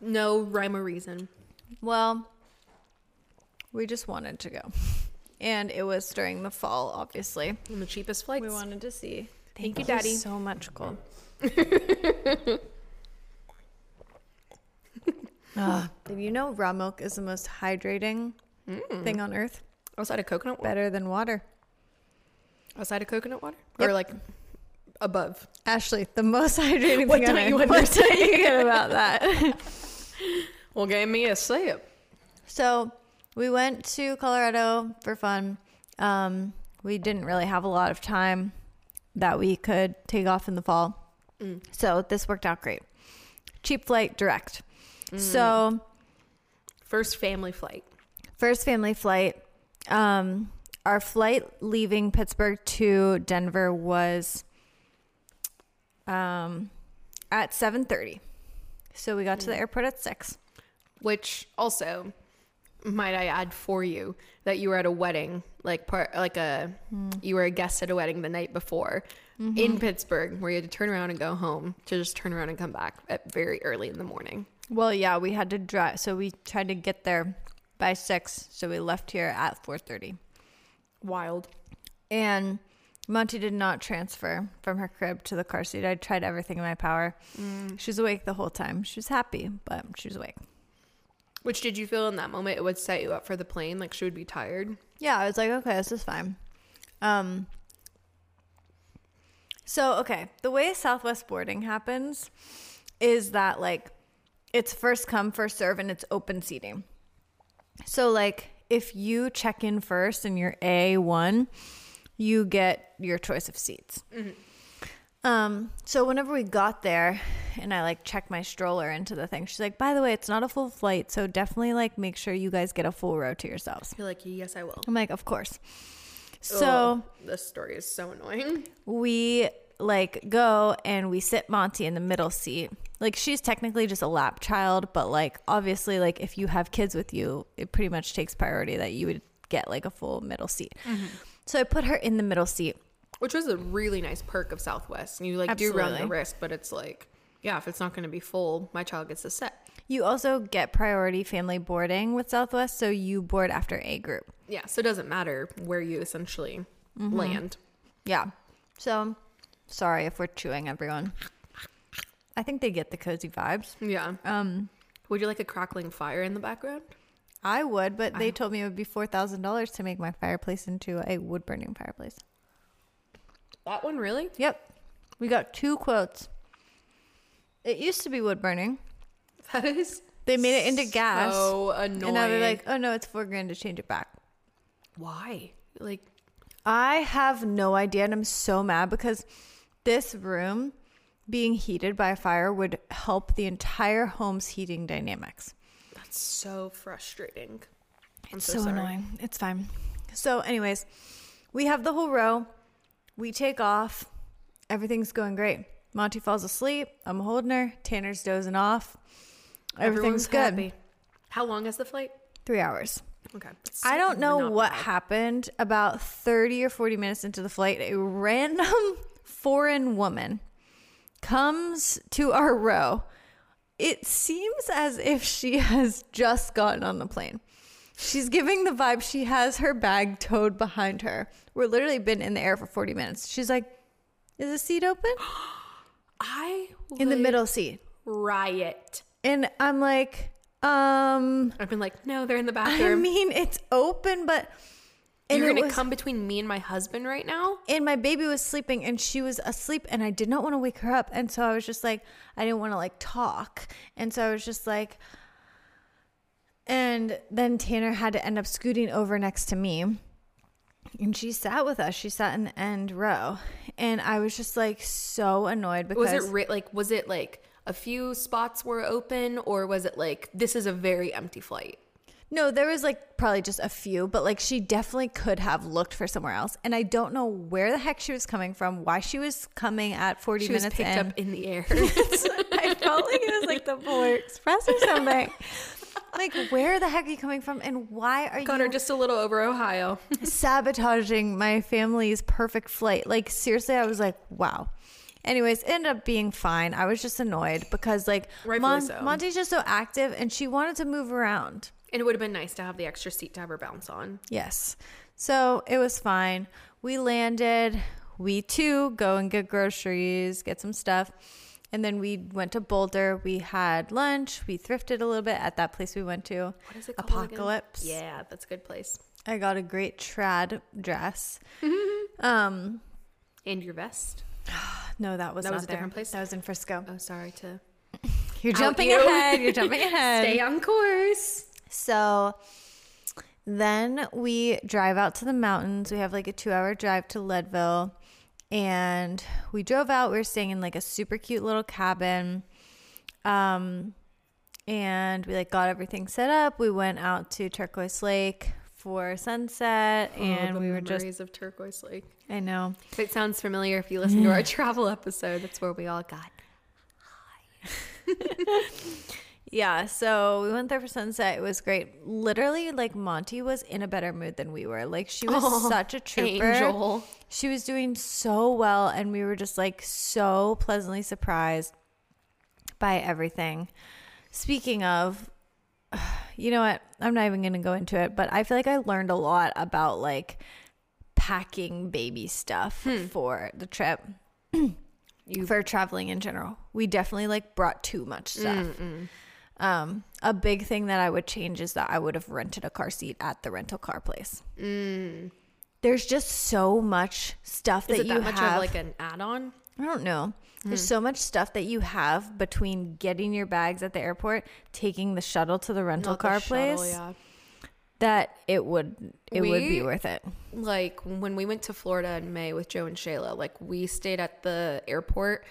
No rhyme or reason. Well, we just wanted to go. And it was during the fall, obviously. And the cheapest flights. We wanted to see. Thank you, Daddy. so much, Cole. Ah, did you know raw milk is the most hydrating thing on earth? Outside of coconut water. Better than water. Outside of coconut water, Yep. or like above. Ashley, the most hydrating What thing on you earth. What don't you understand? get about that? Well, give me a sip. So we went to Colorado for fun. Um, we didn't really have a lot of time that we could take off in the fall. Mm. So this worked out great. Cheap flight direct. So First family flight. first family flight. Um, our flight leaving Pittsburgh to Denver was um, at 7:30. So we got to the airport at 6. Which also, might I add for you that you were at a wedding, like part like a you were a guest at a wedding the night before in mm-hmm. Pittsburgh, where you had to turn around and go home to just turn around and come back at very early in the morning. Well, yeah, we had to drive, so we tried to get there by six. So we left here at four thirty, Wild. and Monty did not transfer from her crib to the car seat. I tried everything in my power. Mm. She was awake the whole time. She was happy, but she was awake. Which did you feel in that moment? It would set you up for the plane, like she would be tired. Yeah, I was like, okay, this is fine. Um. So okay, the way Southwest boarding happens is that like it's first come first serve and it's open seating. So like if you check in first and you're A one, you get your choice of seats. Um, so whenever we got there and I like checked my stroller into the thing, she's like, by the way, it's not a full flight, so definitely like make sure you guys get a full row to yourselves. You're like, yes, I will. I'm like, of course. So Ugh, this story is so annoying. we like go and we sit Monty in the middle seat. Like she's technically just a lap child, but like obviously like if you have kids with you, it pretty much takes priority that you would get like a full middle seat. So I put her in the middle seat. Which was a really nice perk of Southwest. You like do run the risk, but it's like, yeah, if it's not going to be full, my child gets a set. You also get priority family boarding with Southwest, so you board after A group. Yeah, so it doesn't matter where you essentially land. Yeah. So sorry if we're chewing everyone. I think they get the cozy vibes. Yeah. Um Would you like a crackling fire in the background? I would, but they told me it would be four thousand dollars to make my fireplace into a wood burning fireplace. That one, really? Yep, we got two quotes. It used to be wood burning. That is. They made it into gas, So annoying. and now they're like, "Oh no, it's four grand to change it back." why? Like, I have no idea, and I'm so mad because this room being heated by a fire would help the entire home's heating dynamics. that's so frustrating. I'm so, so, sorry. annoying. It's fine. So, anyways, we have the whole row. We take off. Everything's going great. Monty falls asleep. I'm holding her. Tanner's dozing off. Everything's Everyone's good. happy. How long is the flight? Three hours. Okay. I don't know not what bad. happened. About 30 or 40 minutes into the flight, a random foreign woman comes to our row. It seems as if she has just gotten on the plane. She's giving the vibe she has her bag towed behind her. We're literally been in the air for 40 minutes. She's like, Is the seat open? I In the middle seat. riot. And I'm like, um, I've been like, no, they're in the back. I bathroom. mean, it's open, but. and You're gonna was- come between me and my husband right now? and my baby was sleeping and she was asleep and I did not want to wake her up and so I was just like I didn't want to like talk and so I was just like and then Tanner had to end up scooting over next to me and she sat with us. She sat in the end row, and I was just like so annoyed because Was it re- like was it like a few spots were open or was it like this is a very empty flight? No, there was like probably just a few, but like she definitely could have looked for somewhere else. And I don't know where the heck she was coming from, why she was coming at 40 She was picked in. up in the air. I felt like it was like the Polar Express or something. like, where the heck are you coming from? And why are Got you just a little over Ohio. sabotaging my family's perfect flight? Like, seriously, I was like, wow. Anyways, it ended up being fine. I was just annoyed because, like, Rightfully so. Monty's just so active and she wanted to move around. And it would have been nice to have the extra seat to have her bounce on. Yes. So it was fine. We landed. We too go and get groceries, get some stuff. And then we went to Boulder. We had lunch. We thrifted a little bit at that place we went to. What is it called? again? Apocalypse. Yeah, that's a good place. I got a great trad dress. um, And your vest. no, that was That not was a there. different place? That was in Frisco. Oh, sorry to You're jumping you. ahead. You're jumping ahead. stay on course. So then we drive out to the mountains. We have like a two hour drive to Leadville. And we drove out. We were staying in like a super cute little cabin. Um, and we like got everything set up. We went out to Turquoise Lake for sunset. and Oh, the we were just, memories of Turquoise Lake. I know. If it sounds familiar, if you listen to our travel episode, that's where we all got. Yeah, so we went there for sunset. It was great. Literally, like Monty was in a better mood than we were. Like she was Oh, such a trooper. Angel. She was doing so well, and we were just like so pleasantly surprised by everything. Speaking of, you know what? I'm not even going to go into it, but I feel like I learned a lot about like packing baby stuff hmm. for the trip. for traveling in general. We definitely like brought too much stuff. Um, a big thing that I would change is that I would have rented a car seat at the rental car place. There's just so much stuff Is that it that you much have. like an add-on? I don't know. There's so much stuff that you have between getting your bags at the airport, taking the shuttle to the rental Not the car shuttle, place, yeah. that it would it would be worth it. like when we went to Florida in May with Joe and Shayla, like we stayed at the airport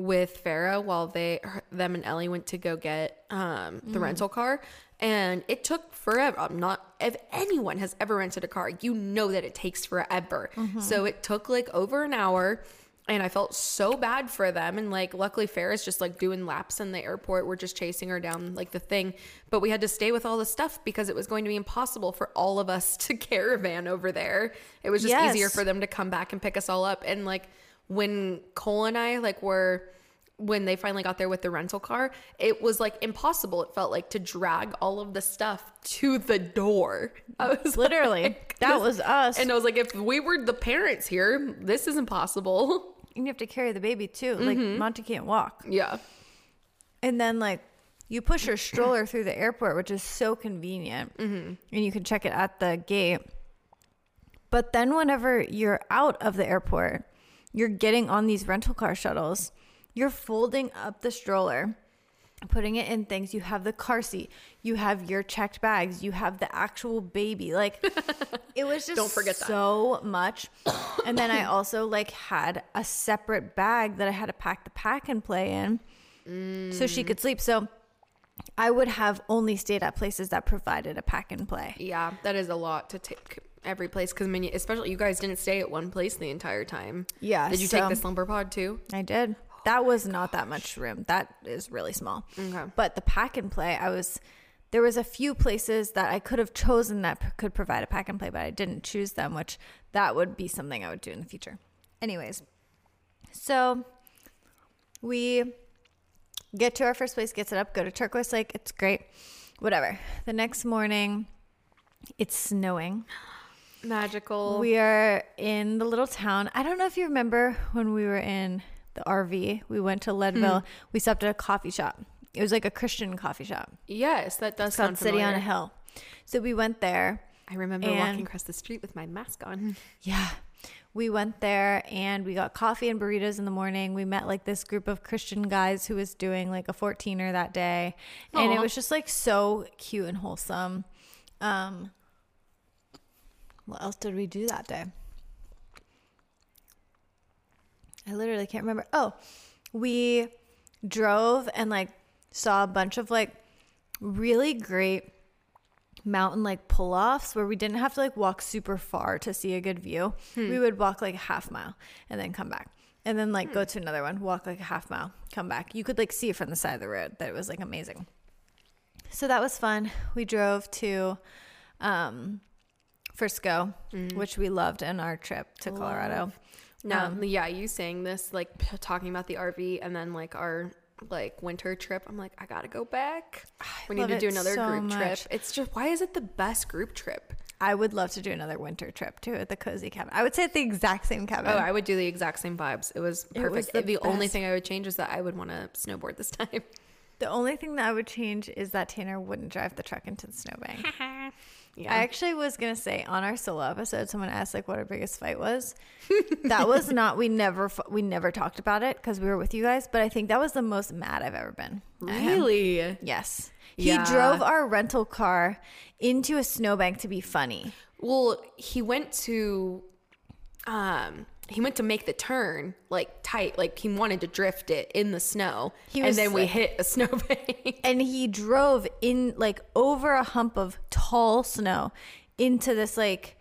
with Farah while they her- them and Ellie went to go get um, the rental car, and it took forever. I'm not if anyone has ever rented a car, you know that it takes forever. So it took like over an hour. And I felt so bad for them. And like, luckily, Farah's just like doing laps in the airport. We're just chasing her down like the thing. But we had to stay with all the stuff because it was going to be impossible for all of us to caravan over there. It was just Yes. easier for them to come back and pick us all up. And like, when Cole and I like were when they finally got there with the rental car, it was like impossible. It felt like to drag all of the stuff to the door. I was Literally, like, that was us. And I was like, if we were the parents here, this is impossible. And you have to carry the baby too. Mm-hmm. Like Monty can't walk. Yeah. And then like you push your stroller through the airport, which is so convenient, and you can check it at the gate. But then whenever you're out of the airport, you're getting on these rental car shuttles. You're folding up the stroller, putting it in things. You have the car seat. You have your checked bags. You have the actual baby. Like it was just Don't forget that. so much. And then I also like had a separate bag that I had to pack the pack and play in so she could sleep. So I would have only stayed at places that provided a pack and play. Yeah, that is a lot to take every place because I mean, especially you guys didn't stay at one place the entire time. Yeah, Did you so- take the um, slumber pod too? I did. That was not that much room. That is really small. Okay. But the pack and play, I was there was a few places that I could have chosen that p- could provide a pack and play, but I didn't choose them, which that would be something I would do in the future. Anyways, so we get to our first place, get set up, go to Turquoise Lake. It's great. Whatever. The next morning, it's snowing. Magical. We are in the little town. I don't know if you remember when we were in the RV. We went to Leadville. We stopped at a coffee shop. It was like a Christian coffee shop. yes, that does It's called sound City on a Hill. So we went there. I remember And- walking across the street with my mask on. Yeah. We went there and we got coffee and burritos in the morning. We met like this group of Christian guys who was doing like a 14er that day. And it was just like so cute and wholesome. Um What else did we do that day? I literally can't remember. Oh, we drove and like saw a bunch of like really great mountain like pull offs where we didn't have to like walk super far to see a good view. We would walk like a half mile and then come back. And then like go to another one, walk like a half mile, come back. You could like see it from the side of the road. That it was like amazing. So that was fun. We drove to um Frisco, which we loved in our trip to Colorado. No, Um, yeah, you saying this, like p- talking about the RV and then like our like winter trip. I'm like, I gotta go back. We need to do another so group much. trip. It's just why is it the best group trip? I would love to do another winter trip too at the cozy cabin. I would say at the exact same cabin. Oh, I would do the exact same vibes. It was It perfect. was the the only thing I would change is that I would want to snowboard this time. the only thing that I would change is that Tanner wouldn't drive the truck into the snowbank. yeah. I actually was gonna say on our solo episode, someone asked like what our biggest fight was. that was not. We never we never talked about it because we were with you guys. But I think that was the most mad I've ever been. really? Yes. He drove our rental car into a snowbank to be funny. Well, he went to um he went to make the turn like tight, like he wanted to drift it in the snow. He and was then we hit a snowbank. and he drove in like over a hump of tall snow into this like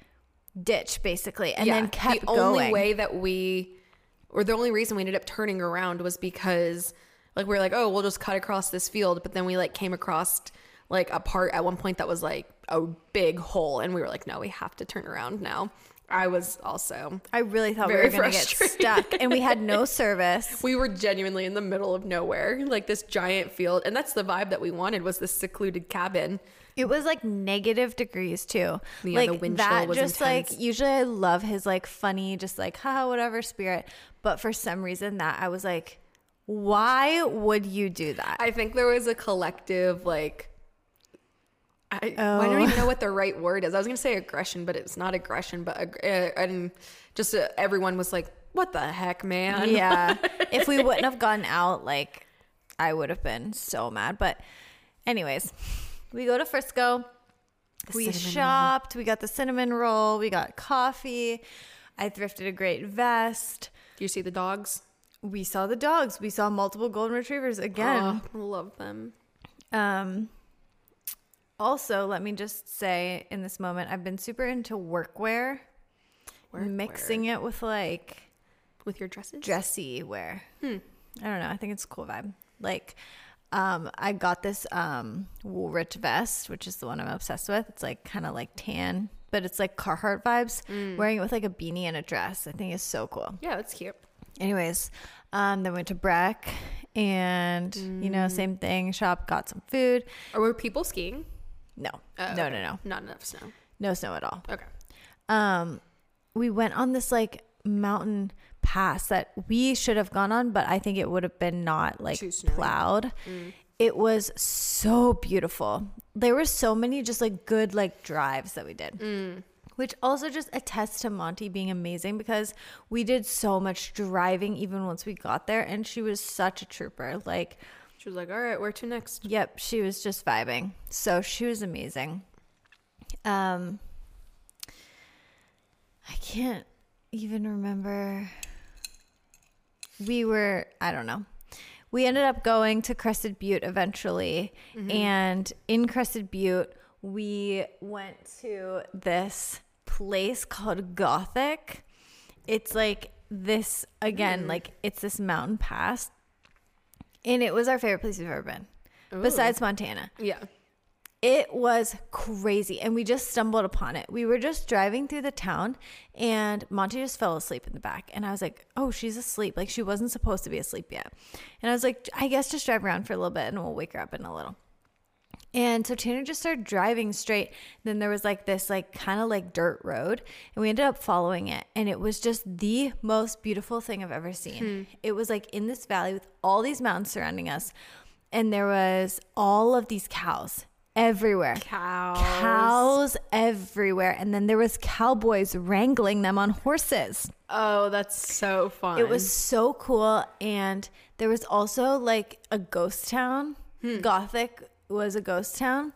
ditch basically and then kept the only going. way that we or the only reason we ended up turning around was because like we were like oh we'll just cut across this field but then we like came across like a part at one point that was like a big hole and we were like no we have to turn around now i was also I really thought we were going to get stuck and we had no service. we were genuinely in the middle of nowhere like this giant field and that's the vibe that we wanted was this secluded cabin It was like negative degrees too. Yeah, like the wind that chill was just intense. like usually I love his like funny just like haha whatever spirit, but for some reason that I was like why would you do that? I think there was a collective like I, I Oh. don't even know what the right word is. I was gonna say aggression, but it's not aggression. But ag- uh, and just uh, everyone was like, "What the heck, man?" yeah. if we wouldn't have gone out, like I would have been so mad. But anyways, we go to Frisco. we cinnamon shopped. We got the cinnamon roll. We got coffee. I thrifted a great vest. Do you see the dogs? We saw the dogs. We saw multiple golden retrievers again. Oh, love them. Um, also, let me just say in this moment, I've been super into workwear, mixing it with like with your dresses. dressy wear. Hmm. I don't know. I think it's a cool vibe. Like, um, I got this um Woolrich vest, which is the one I'm obsessed with. It's like kind of like tan, but it's like Carhartt vibes. Mm. Wearing it with like a beanie and a dress, I think is so cool. yeah, that's cute. Anyways, um, then went to Breck, and you know, Mm. same thing. Shop, got some food. Or were people skiing? No, Oh, no, okay. no, no, Not enough snow. no snow at all. Okay. um we went on this like mountain pass that we should have gone on but i think it would have been not like plowed it was so beautiful there were so many just like good like drives that we did which also just attests to monty being amazing because we did so much driving even once we got there and she was such a trooper like She was like, "All right, where to next?" Yep, she was just vibing. So she was amazing. Um I can't even remember we were I don't know. We ended up going to Crested Butte eventually and in Crested Butte we went to this place called Gothic. It's like this again, like it's this mountain pass. And it was our favorite place we've ever been. Besides Montana. Yeah. It was crazy. And we just stumbled upon it. We were just driving through the town and Monty just fell asleep in the back. And I was like, oh, she's asleep. Like she wasn't supposed to be asleep yet. And I was like, I guess just drive around for a little bit and we'll wake her up in a little. And so Tanner just started driving straight. Then there was like this like kind of like dirt road and we ended up following it and it was just the most beautiful thing I've ever seen. Hmm. It was like in this valley with all these mountains surrounding us and there was all of these cows everywhere. Cows. Cows everywhere and then there was cowboys wrangling them on horses. Oh, that's so fun. It was so cool. And there was also like a ghost town. Hmm. Gothic was a ghost town.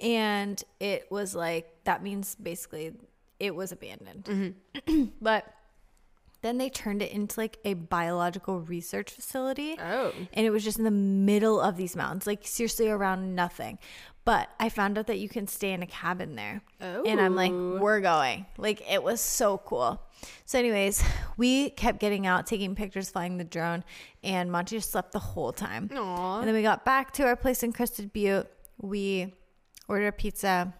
And it was like, that means basically it was abandoned. Mm-hmm. but then they turned it into like a biological research facility. Oh. And it was just in the middle of these mountains, like seriously around nothing. But I found out that you can stay in a cabin there. And I'm like, Oh. we're going. Like it was so cool. So, anyways, we kept getting out, taking pictures, flying the drone, and Monty just slept the whole time. Aw. And then we got back to our place in Crested Butte. We ordered a pizza,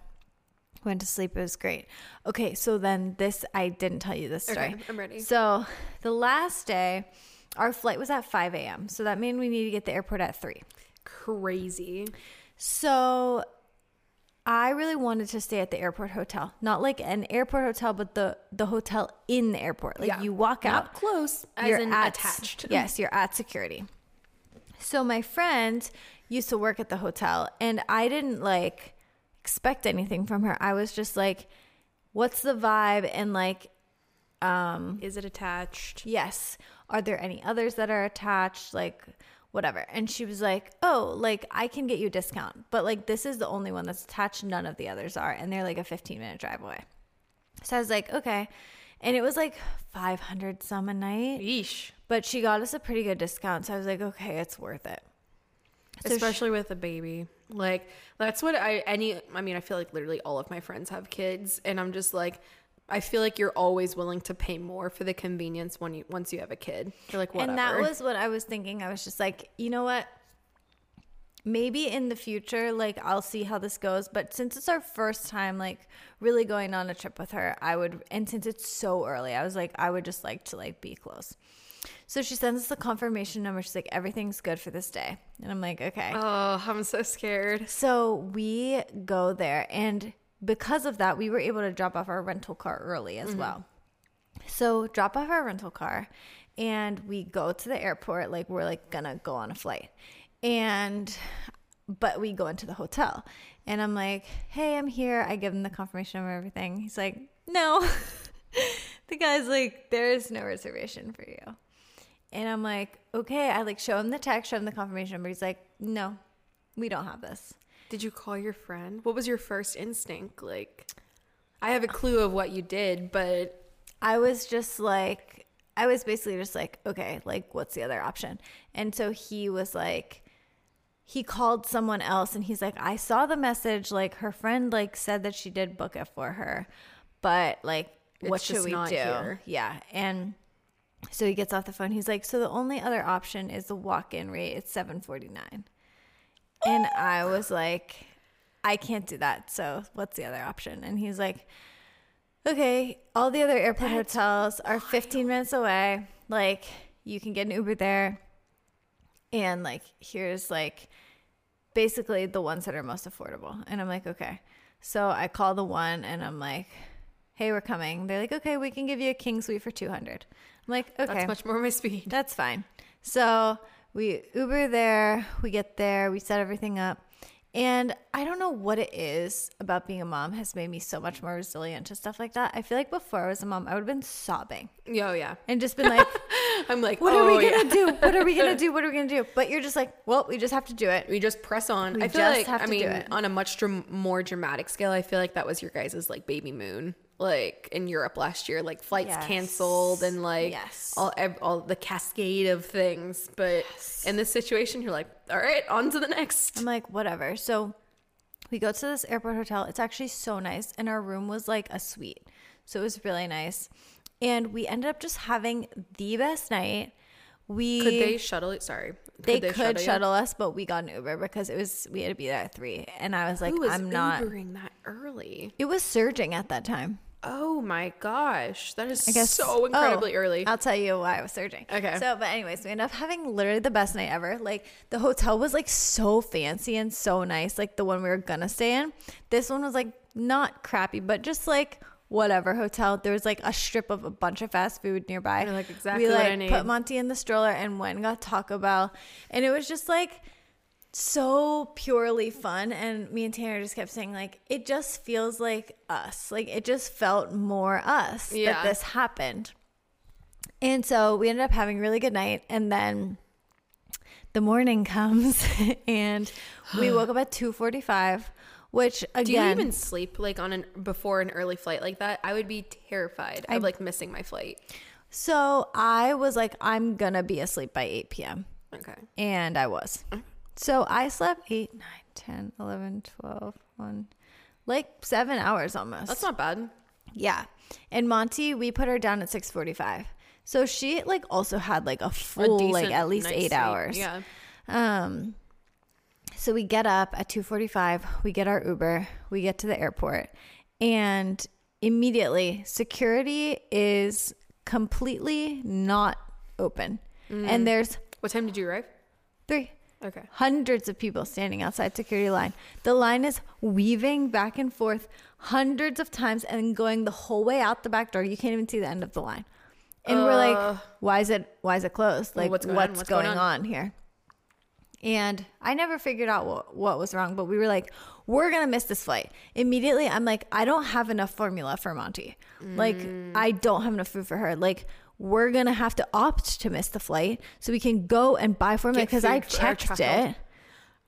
went to sleep. It was great. Okay, so then this, I didn't tell you this story. Okay, I'm ready. So the last day, our flight was at 5 a.m. So that meant we needed to get to the airport at 3. Crazy. So I really wanted to stay at the airport hotel. Not like an airport hotel, but the, the hotel in the airport. Like Yeah. you walk out. Close, as you're at- attached. Yes, you're at security. So my friend used to work at the hotel and I didn't like expect anything from her. I was just like, what's the vibe? And like, um, Is it attached? yes, are there any others that are attached? Like, whatever. And she was like, oh, like I can get you a discount, but like this is the only one that's attached. None of the others are. And they're like a 15 minute drive away. So I was like, okay. And it was like 500 some a night. Yeesh. But she got us a pretty good discount. So I was like, okay, it's worth it. So she- Especially with a baby. Like that's what I any I mean, I feel like literally all of my friends have kids and I'm just like I feel like you're always willing to pay more for the convenience when you once you have a kid. You're like whatever. and that was what I was thinking. I was just like, you know what? Maybe in the future, like I'll see how this goes. But since it's our first time, like really going on a trip with her, I would, and since it's so early, I was like, I would just like to like be close. So she sends us the confirmation number. She's like, everything's good for this day. And I'm like, okay. Oh, I'm so scared. So we go there, and because of that, we were able to drop off our rental car early Mm-hmm. as well. So drop off our rental car, and we go to the airport. Like we're like gonna go on a flight, and but we go into the hotel, and I'm like, "Hey, I'm here." I give him the confirmation of everything. He's like, "No." the guy's like, "There's no reservation for you." And I'm like, okay. I like show him the text, show him the confirmation number. He's like, no, we don't have this. Did you call your friend? What was your first instinct? Like I have a clue of what you did, but I was just like, I was basically just like, okay, like, what's the other option? And so he was like, he called someone else and he's like, I saw the message. Like, her friend, like, said that she did book it for her, but like, what It's should we do? here. Yeah. And so he gets off the phone. He's like, so the only other option is the walk in rate. It's 749. And I was like, I can't do that. So what's the other option? And he's like, okay, all the other airport hotels are 15 minutes away. Like, you can get an Uber there. And like, here's like basically the ones that are most affordable. And I'm like, okay. So I call the one and I'm like, hey, we're coming. They're like, okay, we can give you a king suite for 200. I'm like, okay. that's much more my speed. That's fine. So we Uber there, we get there, we set everything up. And I don't know what it is about being a mom has made me so much more resilient to stuff like that. I feel like before I was a mom, I would have been sobbing Oh yeah. and just been like, I'm like, what oh, are we oh, going to do? What are we going to do? What are we going to do? But you're just like, well, we just have to do it. We just press on. We I feel just like I mean, on a much dram- more dramatic scale, I feel like that was your guys' like baby moon, like in Europe last year, like flights Yes. canceled and like Yes. all all the cascade of things. But in this situation, you're like, all right, on to the next. I'm like, whatever. So we go to this airport hotel. It's actually so nice. And our room was like a suite. So it was really nice. And we ended up just having the best night. We Could they shuttle it? Sorry, they could, you? shuttle, us, but we got an Uber because it was we had to be there at three. And I was like, was I'm not Ubering that early? it was surging at that time. Oh my gosh, that is I guess so oh, incredibly oh, early. I'll tell you why I was surging. Okay. So, but anyways, we ended up having literally the best night ever. Like the hotel was like so fancy and so nice. Like the one we were gonna stay in. This one was like not crappy, but just like whatever hotel. There was like a strip of a bunch of fast food nearby. You're like, exactly we what like I need. put Monty in the stroller and went and got Taco Bell, and it was just like so purely fun and me and Tanner just kept saying like it just feels like us like it just felt more us Yeah. that this happened and so we ended up having a really good night and then the morning comes and we woke up at 2.45 which again, Do you even sleep like on an before an early flight like that? I would be terrified I- of like missing my flight. so I was like, I'm gonna be asleep by 8 p.m. Okay. And I was. So I slept 8, 9, 10, 11, 12, 1, like seven hours almost. That's not bad. Yeah. And Monty, we put her down at 6:45. So she like also had like a full like decent at least night's 8 sleep. hours. Yeah. Um so we get up at 2:45, we get our Uber, we get to the airport and immediately security is completely not open. Mm. And there's What time did you arrive? 3 Okay. hundreds of people standing outside security line. The line is weaving back and forth hundreds of times and going the whole way out the back door. You can't even see the end of the line. And we're Uh. like, why is it why is it closed? Like what's what's, going on? What's going, going on? on? here? And I never figured out what, what was wrong, but we were like, we're gonna miss this flight. Immediately I'm like, I don't have enough formula for Monty. Like Mm. I don't have enough food for her. Like we're gonna have to opt to miss the flight so we can go and buy formula because I food for our checked it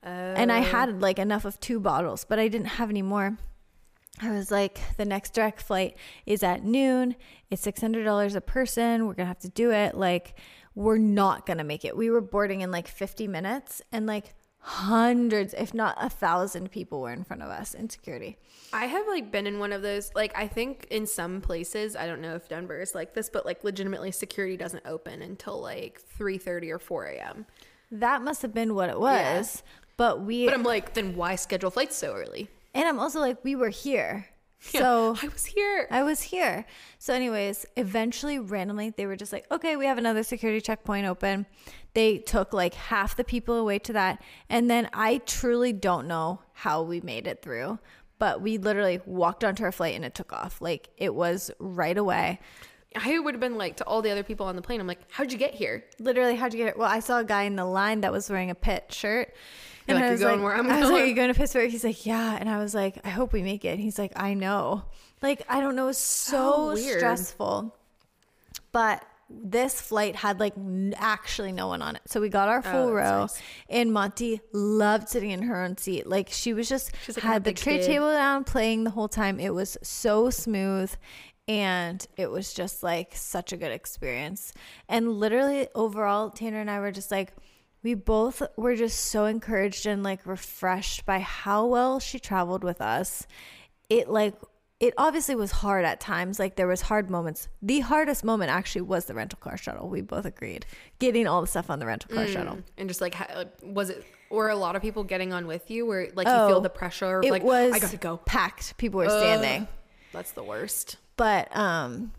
and I had like enough of two bottles, but I didn't have any more. I was like, the next direct flight is at noon. It's six hundred dollars a person. We're gonna have to do it. Like, we're not gonna make it. We were boarding in like fifty minutes, and like hundreds, if not a thousand, people were in front of us in security. I have like been in one of those like I think in some places I don't know if Denver is like this but like legitimately security doesn't open until like 3:30 or 4 a.m. That must have been what it was. But we, But I'm like then why schedule flights so early? and I'm also like, we were here, so I was here. I was here. So, anyways, eventually, randomly, they were just like, okay, we have another security checkpoint open. They took like half the people away to that. And then I truly don't know how we made it through, but we literally walked onto our flight and it took off. Like, it was right away. I would have been like to all the other people on the plane. I'm like, how'd you get here? Literally, how'd you get it? Well, I saw a guy in the line that was wearing a Pitt shirt. You're like, I "You're was going where I'm I was like, going." Are you going to Pittsburgh? He's like, yeah. And I was like, I hope we make it. And he's like, I know. Like, I don't know. It's so So weird. stressful. But this flight had like actually no one on it. So we got our oh, full Oh, row. nice. And Monty loved sitting in her own seat. Like, she was just like, had the tray kid." table down playing the whole time. It was so smooth. And it was just like such a good experience. And literally, overall, Tanner and I were just like, we both were just so encouraged and like refreshed by how well she traveled with us. It like, it obviously was hard at times. Like, there was hard moments. The hardest moment actually was the rental car shuttle. We both agreed. Getting all the stuff on the rental car shuttle. And just like was it or a lot of people getting on with you where like you Oh, feel the pressure It like was I got to go. packed. People were Ugh. standing. That's the worst. but um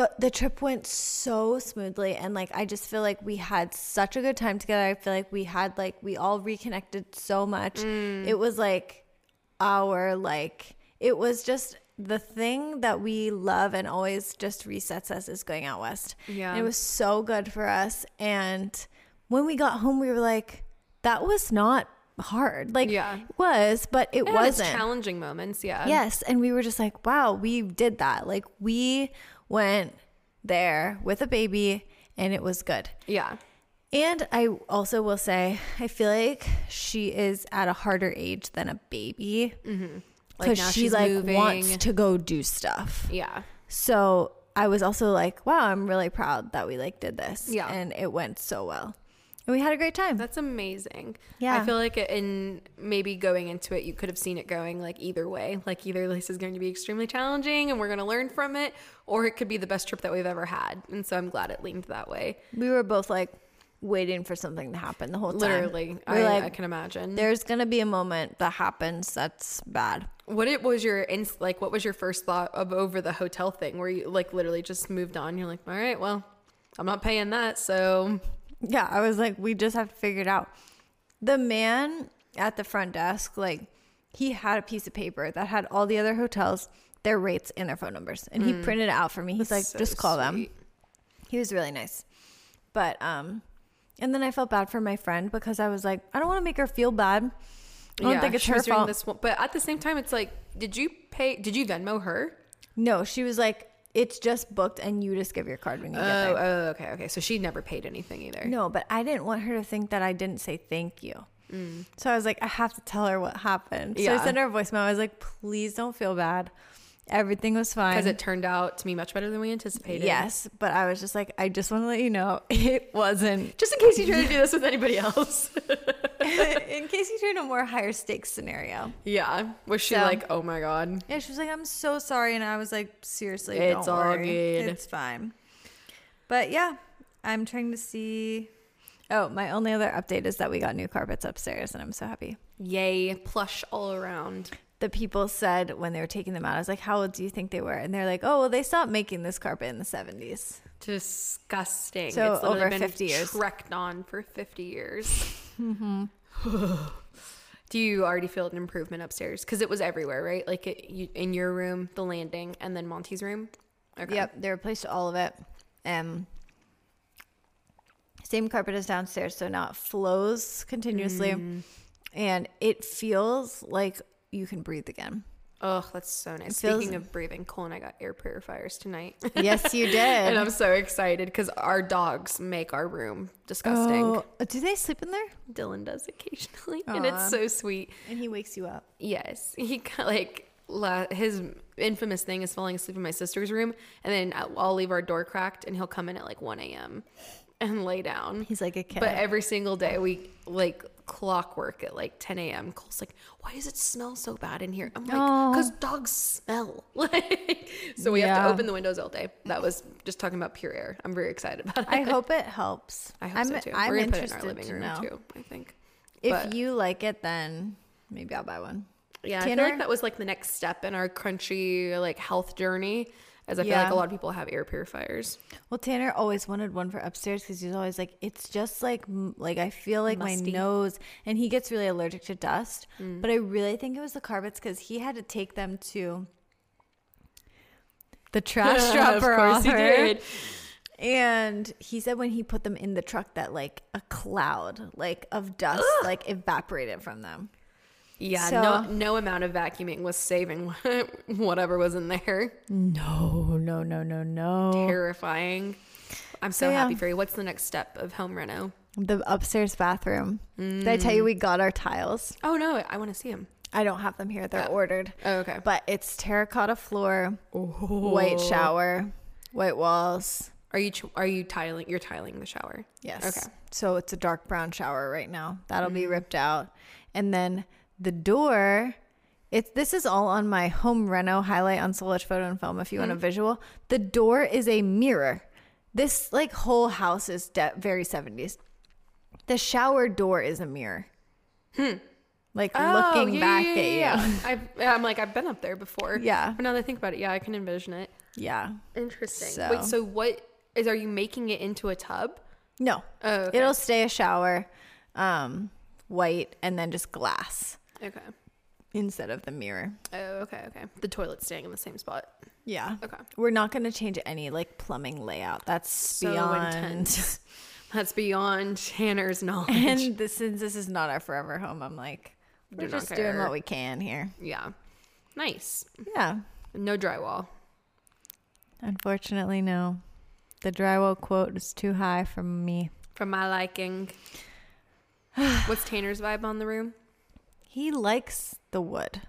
the the trip went so smoothly and like I just feel like we had such a good time together. I feel like we had like we all reconnected so much. Mm. It was like our like it was just the thing that we love and always just resets us is going out west. Yeah. And it was so good for us and when we got home we were like that was not hard. Like Yeah. it was, but it, It wasn't. challenging moments, yeah. Yes. And we were just like, wow, we did that. Like we went there with a baby and it was good. Yeah. And I also will say, I feel like she is at a harder age than a baby Mm-hmm. Like because she like moving. wants to go do stuff. Yeah. So I was also like, wow, I'm really proud that we like did this. Yeah. And it went so well. And we had a great time. That's amazing. Yeah. I feel like in maybe going into it, you could have seen it going like either way. Like either this is going to be extremely challenging and we're going to learn from it, or it could be the best trip that we've ever had. And so I'm glad it leaned that way. we were both like waiting for something to happen the whole time. Literally, I, like, I can imagine. there's gonna be a moment that happens that's bad. What it was your ins- like? What was your first thought of over the hotel thing, where you like literally just moved on? You're like, all right, well, I'm not paying that, so Yeah, I was like, we just have to figure it out. The man at the front desk, like, he had a piece of paper that had all the other hotels, their rates, and their phone numbers, and he printed it out for me. He's like, so just call them. He was really nice, but um, and then I felt bad for my friend because I was like, I don't want to make her feel bad. I don't think it's her fault. This one, but at the same time, it's like, did you pay? Did you Venmo her? No, she was like, it's just booked, and you just give your card when you Oh, get there. oh, okay, okay. So she never paid anything either. No, but I didn't want her to think that I didn't say thank you. Mm. So I was like, I have to tell her what happened. So Yeah. I sent her a voicemail. I was like, please don't feel bad. Everything was fine. Because it turned out to be much better than we anticipated. Yes, but I was just like, I just want to let you know it wasn't. Just in case you try to do this with anybody else. in case you turn a more higher stakes scenario. yeah. Was she So- like, oh my God? Yeah, she was like, I'm so sorry. And I was like, seriously, It's all worry. good. It's fine. But yeah, I'm trying to see. Oh, my only other update is that we got new carpets upstairs and I'm so happy. Yay. Plush all around. The people said when they were taking them out, I was like, how old do you think they were? And they're like, oh, well, they stopped making this carpet in the 70s. Disgusting. So it's over been 50 years. trekked on for 50 years. Do you already feel an improvement upstairs? Because it was everywhere, right? Like it, you, in your room, the landing, and then Monty's room. Okay. Yep, they replaced all of it. Um, same carpet as downstairs, so now it flows continuously, Mm. and it feels like you can breathe again. Oh, that's so nice. Feels- Speaking of breathing, Cole and I got air purifiers tonight. Yes, you did. and I'm so excited because our dogs make our room disgusting. Oh, uh, do they sleep in there? Dylan does occasionally, and Aw. it's so sweet. And he wakes you up. Yes, he kind like la- his infamous thing is falling asleep in my sister's room, and then I'll- I'll leave our door cracked, and he'll come in at like 1 a.m. and lay down. He's like a kid. But every single day, we like clockwork at like 10 a.m. Cole's like, "Why does it smell so bad in here?" I'm like, Aw. "Cause dogs smell." Like, so we have to open the windows all day. That was just talking about pure air. I'm very excited about it. I hope it helps. I hope I'm, so too. I'm We're gonna put it in our living room know. too. I think. If But- you like it, then maybe I'll buy one. Yeah, I feel like that was like the next step in our crunchy like health journey. As I feel like a lot of people have air purifiers. Well, Tanner always wanted one for upstairs because he's always like, it's just like, like I feel like Musty. my nose, and he gets really allergic to dust. Mm. But I really think it was the carpets because he had to take them to the trash of dropper course he did. And he said when he put them in the truck that like a cloud like of dust like evaporated from them. Yeah, So- no no amount of vacuuming was saving whatever was in there. No, no, no, no, no. Terrifying. I'm so So, yeah. happy for you. What's the next step of home reno? The upstairs bathroom. Did I tell you mm. we got our tiles? Oh no, I want to see them. I don't have them here. They're Oh. ordered. Oh, okay. But it's terracotta floor, white shower, white walls. Are you are you tiling? You're tiling the shower. Yes. Okay. So it's a dark brown shower right now. That'll be mm. ripped out. And then the door, it's this is all on my home reno highlight on Edge Photo and Film if you want a visual. The door is a mirror. This like whole house is de- very 70s. The shower door is a mirror. Like looking yeah, back yeah, at you. yeah. I've, yeah, I'm like I've been up there before. Yeah. But now that I think about it, yeah, I can envision it. Yeah. Interesting. So- Wait, so what is? Are you making it into a tub? No. Oh, okay. It'll stay a shower, um, white, and then just glass Okay. instead of the mirror. Oh, okay, okay. The toilet's staying in the same spot. Yeah. Okay. We're not going to change any like plumbing layout. That's So beyond. intense. That's beyond Tanner's knowledge. and this, since this is not our forever home, I'm like, we're Do just doing what we can here. yeah. Nice. Yeah. No drywall. Unfortunately, no. The drywall quote is too high for me. For my liking. What's Tanner's vibe on the room? He likes the wood.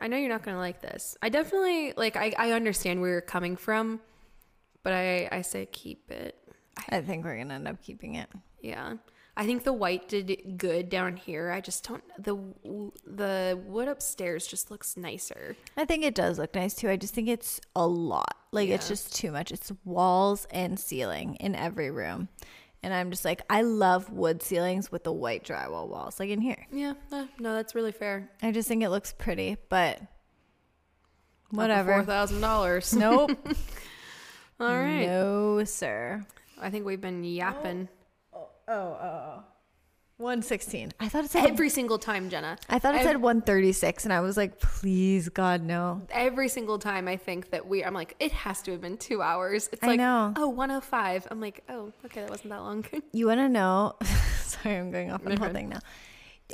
I know you're not gonna like this. I definitely like I, I understand where you're coming from, but I, I say keep it. I think we're going to end up keeping it. Yeah. I think the white did good down here. I just don't the the wood upstairs just looks nicer. I think it does look nice too. I just think it's a lot. Like it's just too much. It's walls and ceiling in every room. And I'm just like, I love wood ceilings with the white drywall walls, like in here. Yeah, no, that's really fair. I just think it looks pretty, but Four whatever. thousand dollars. Nope. All right. No, sir. I think we've been yapping Oh, oh, oh. oh. 116. I thought it said every single time, Jenna. I thought it said 136 and I was like, please God no. Every single time I think that we, I'm like, it has to have been two hours. It's I like, know. oh, 105. I'm like, oh, okay, that wasn't that long. You want to know? Sorry, I'm going off on the whole thing now.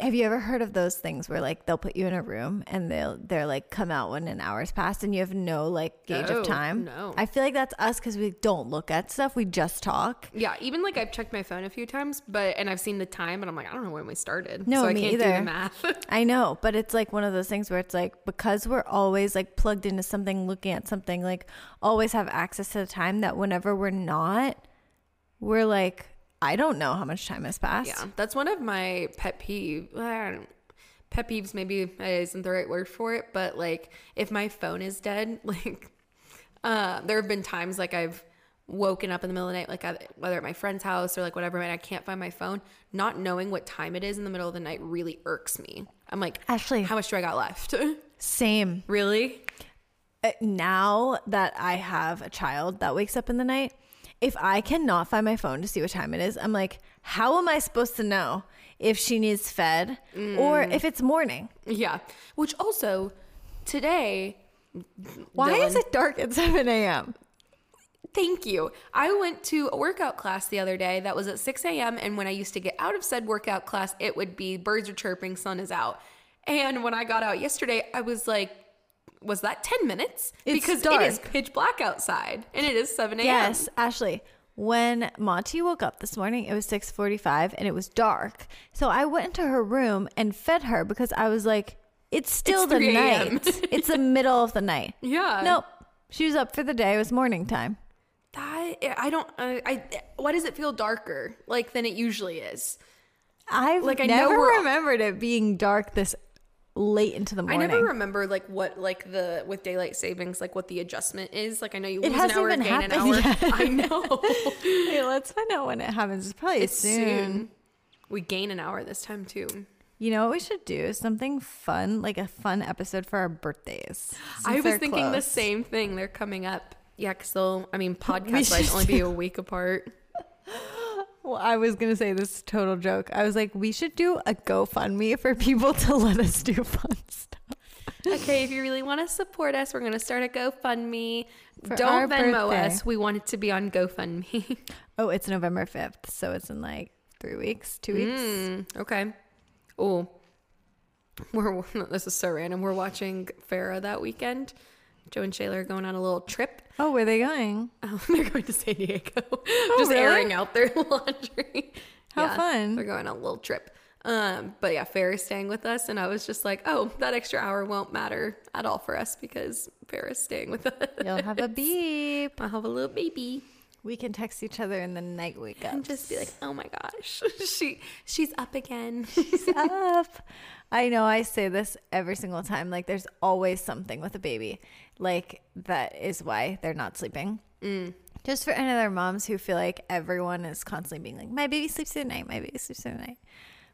Have you ever heard of those things where like they'll put you in a room and they'll they're like come out when an hour's passed and you have no like gauge No, of time? no. I feel like that's us because we don't look at stuff. We just talk. Yeah, even like I've checked my phone a few times, but and I've seen the time, but I'm like, I don't know when we started. No, so I me can't do either. the math. I know, but it's like one of those things where it's like because we're always like plugged into something, looking at something, like always have access to the time that whenever we're not, we're like, I don't know how much time has passed. yeah, that's one of my pet peeve. Pet peeves maybe isn't the right word for it, but like if my phone is dead, like uh, there have been times like I've woken up in the middle of the night, like I, whether at my friend's house or like whatever, and I can't find my phone. Not knowing what time it is in the middle of the night really irks me. I'm like, Ashley. how much do I got left? Same. really? Uh, Now that I have a child that wakes up in the night, if I cannot find my phone to see what time it is, I'm like, how am I supposed to know if she needs fed or Mm. if it's morning? Yeah. Which also today Why is it dark at 7 a.m.? Thank you. I went to a workout class the other day that was at 6 a.m. And when I used to get out of said workout class, it would be birds are chirping, sun is out. And when I got out yesterday, I was like, was that 10 minutes? It's because it is pitch black outside and it is 7 a.m. Yes, Ashley. When Monty woke up this morning, it was 6:45 and it was dark. So I went into her room and fed her because I was like, it's still It's the night. it's the middle of the night. Yeah. Nope. She was up for the day. It was morning time. That, I don't, I, I, why does it feel darker like than it usually is? I've Like, I know never remembered it being dark this late into the morning. I never remember like what like the with daylight savings like what the adjustment is. Like I know you lose an hasn't hour, even gain an hour. yet. I know. Hey, let's find out when it happens. It's probably It's soon. soon. We gain an hour this time too. You know what we should do? Something fun, like a fun episode for our birthdays. I was thinking the same thing. They're coming up. Yeah, because they'll. I mean, podcast wise, only be a week apart. Well, I was gonna say this is total joke. I was like, we should do a GoFundMe for people to let us do fun stuff. okay, if you really want to support us, we're gonna start a GoFundMe. For Don't Venmo birthday. us. We want it to be on GoFundMe. Oh, it's November fifth, so it's in like three weeks, two weeks. Mm, okay. Oh, we're this is so random. We're watching Farah that weekend. Joe and Shayla are going on a little trip. Oh, where are they going? Oh, they're going to San Diego. Just really? airing out their laundry. How fun. They're going on a little trip. Um, but yeah, Farrah's staying with us, and I was just like, oh, that extra hour won't matter at all for us because Farrah's staying with us. You'll have a beep. I'll have a little baby We can text each other in the night wake up. and just be like, oh my gosh, she she's up again. She's up. I know I say this every single time. Like, there's always something with a baby. Like, that is why they're not sleeping. Mm. Just for any other moms who feel like everyone is constantly being like, my baby sleeps through the night, my baby sleeps through the night.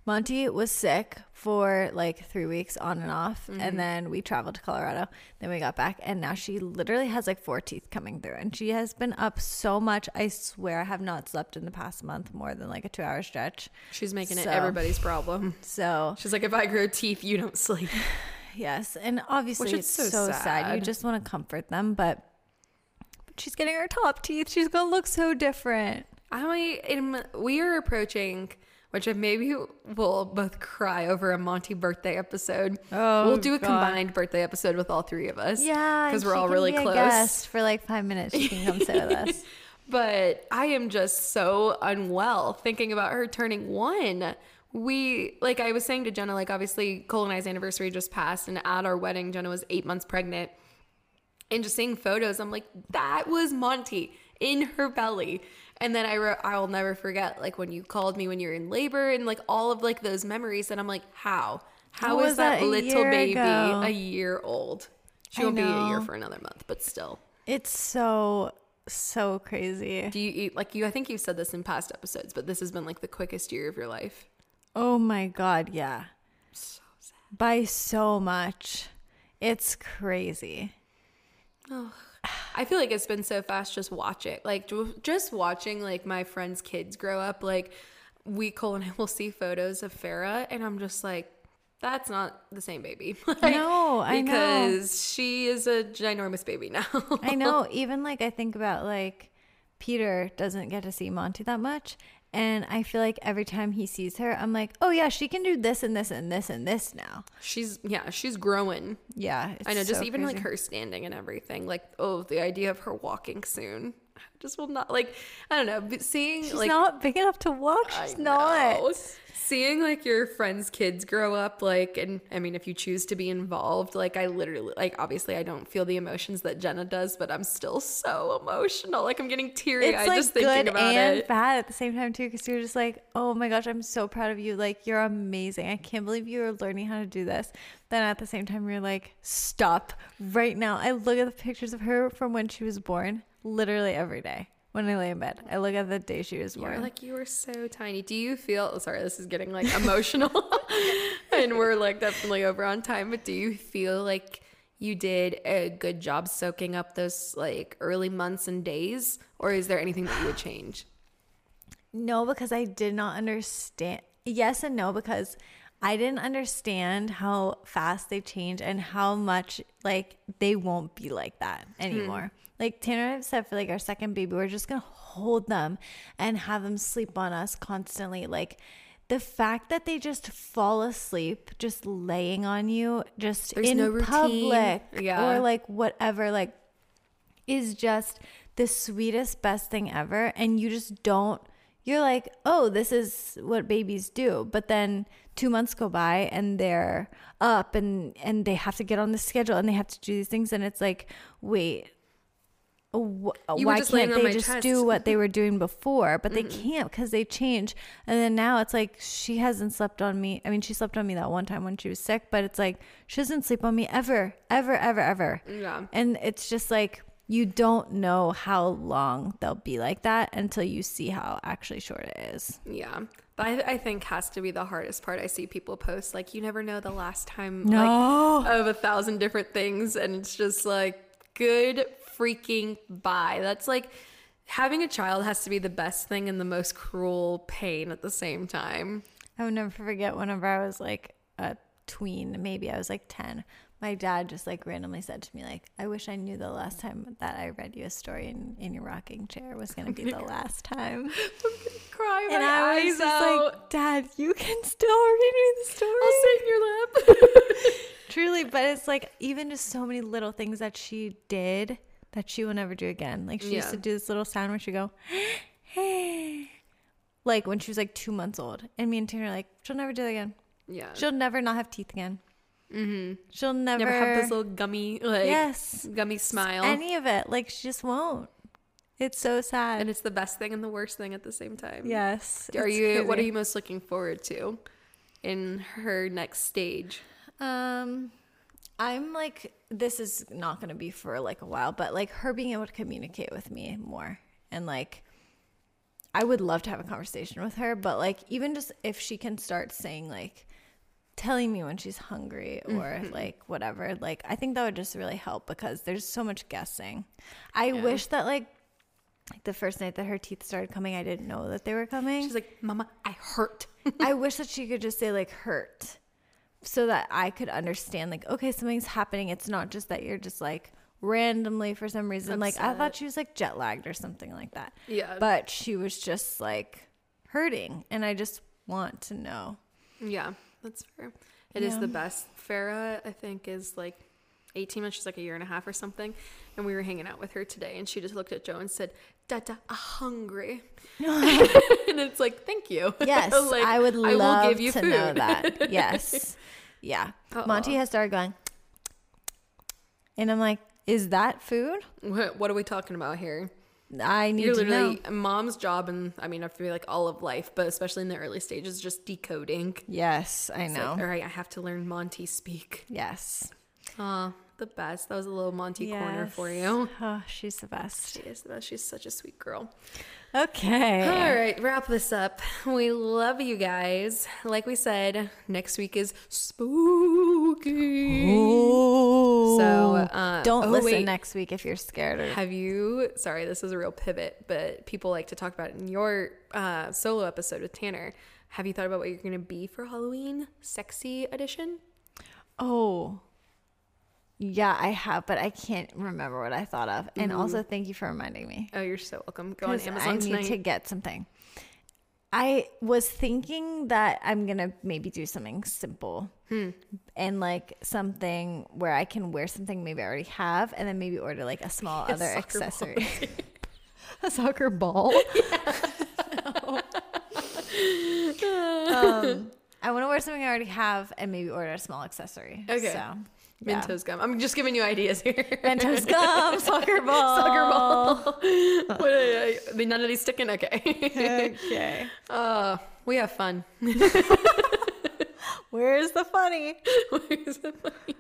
Monty was sick for like three weeks on and off. And mm-hmm. then we traveled to Colorado. Then we got back. And now she literally has like four teeth coming through. And she has been up so much. I swear I have not slept in the past month more than like a two hour stretch. She's making it everybody's problem. So She's like, if I grow teeth, you don't sleep. Yes, and obviously it's so so, sad. You just want to comfort them, but, she's getting her top teeth. She's gonna look so different. I am. We are approaching, which I maybe we'll both cry over a Monty birthday episode. Oh, we'll do a God. combined birthday episode with all three of us. Yeah, because we're all really be close. for like five minutes. She can come sit with us. But I am just so unwell thinking about her turning one. We, like I was saying to Jenna, like obviously Cole and I's anniversary just passed, and at our wedding, Jenna was eight months pregnant. And just seeing photos, I'm like, that was Monty in her belly. And then I wrote, I'll never forget, like when you called me when you're in labor and like all of like those memories. And I'm like, how? How is that, that, little baby ago? a year old? She I won't be a year for another month, but still. It's so so crazy. Do you eat like you? I think you've said this in past episodes, but this has been like the quickest year of your life. Oh my god, yeah, So sad. by so much. It's crazy. I feel like it's been so fast just watch it. Like just watching like my friends' kids grow up. Like we Cole and I will see photos of Farah, and I'm just like, that's not the same baby. Like, No, I know. because she is a ginormous baby now. I know. Even like I think about like Peter doesn't get to see Monty that much, And I feel like every time he sees her, I'm like, oh yeah, she can do this and this and this and this now. She's yeah, she's growing. Yeah, I know, just so even like her standing and everything. Like, oh, the idea of her walking soon, just will not like. I don't know, but seeing She's like not big enough to walk. She's not. Seeing like your friends' kids grow up, like, and I mean, if you choose to be involved, like, I literally, like, obviously, I don't feel the emotions that Jenna does, but I'm still so emotional. Like, I'm getting teary It's eyed like just thinking good about and it. bad at the same time too, because you're just like, oh my gosh, I'm so proud of you. Like you're amazing. I can't believe you are learning how to do this. Then at the same time, you're like, stop right now. I look at the pictures of her from when she was born, literally every day. When I lay in bed, I look at the day she was You're born. like, you were so tiny. Do you feel, sorry, this is getting like emotional and we're like definitely over on time, but do you feel like you did a good job soaking up those like early months and days? Or is there anything that you would change? No, because I did not understand. Yes and no, because I didn't understand how fast they change and how much like they won't be like that hmm. anymore. Like Tanner and I have said for like our second baby, we're just gonna hold them and have them sleep on us constantly. Like the fact that they just fall asleep just laying on you just There's in no public Yeah. or like whatever like is just the sweetest best thing ever and you just don't you're like oh this is what babies do but then two months go by and they're up and and they have to get on the schedule and they have to do these things and it's like wait wh- uh, why can't they just chest. do what they were doing before but they can't because they change and then now it's like she hasn't slept on me i mean she slept on me that one time when she was sick but it's like she doesn't sleep on me ever ever ever ever Yeah. and it's just like you don't know how long they'll be like that until you see how actually short it is. Yeah. But I, I think has to be the hardest part. I see people post like you never know the last time No. like of a thousand different things and it's just like good freaking by. That's like having a child has to be the best thing and the most cruel pain at the same time. I will never forget whenever I was like a tween, maybe I was like 10. My dad just like randomly said to me, like, I wish I knew the last time that I read you a story in, in your rocking chair was going to be the last time. Cry my and I was eyes just out. like, Dad, you can still read me the story. I'll sit in your lap. Truly, but it's like even just so many little things that she did that she will never do again. Like she used to do this little sound where she go, hey, like when she was like two months old, and me and Tina are like, she'll never do that again. yeah. She'll never not have teeth again. Mm-hmm. She'll never, Never have this little gummy like yes gummy smile. any of it. Like she just won't. It's so sad. and it's the best thing and the worst thing at the same time. yes. Are you what are you most looking forward to in her next stage? Um, I'm like, this is not going to be for like a while, but like her being able to communicate with me more and like, I would love to have a conversation with her, but like, even just if she can start saying like, telling me when she's hungry or mm-hmm. like whatever, like, I think that would just really help because there's so much guessing. I wish that like, like the first night that her teeth started coming, I didn't know that they were coming. She's like, "Mama, I hurt." I wish that she could just say like hurt so that I could understand like okay something's happening it's not just that you're just like randomly for some reason like I thought she was like jet lagged or something like that yeah. but she was just like hurting and I just want to know yeah, that's fair. It is Yeah. the best. Farah, I think, is like 18 months. She's like a year and a half or something. And we were hanging out with her today, and she just looked at Joe and said, "Dada, I'm hungry." and it's like, thank you. yes Like, I would I love will give you to food. know that yes yeah Monty Uh-oh. has started going and I'm like is that food What, what are we talking about here? I need You're to know literally mom's job, and I mean, I feel like all of life, but especially in the early stages, just decoding. yes I It's know Like, all right, I have to learn Monty speak. yes Aw, the best. That was a little Monty corner for you. oh she's the best She is the best. She's such a sweet girl. Okay. All right, wrap this up. We love you guys. Like we said, next week is spooky. So uh, don't oh, listen wait. next week if you're scared. Or, Have you? Sorry, this is a real pivot, but people like to talk about it in your uh, solo episode with Tanner. Have you thought about what you're going to be for Halloween? Sexy edition? oh, yeah, I have, but I can't remember what I thought of. And also, thank you for reminding me. Oh, you're so welcome. Go on Amazon I need tonight. to get something. I was thinking that I'm gonna maybe do something simple Hmm. and like something where I can wear something maybe I already have, and then maybe order like a small A other accessory. a soccer ball. um, I want to wear something I already have, and maybe order a small accessory. Okay. So, yeah. Mentos gum. I'm just giving you ideas here. Mentos gum, soccer ball, Soccer ball. what, uh, none of these sticking? Okay. okay. uh, we have fun. Where's the funny? Where's the funny?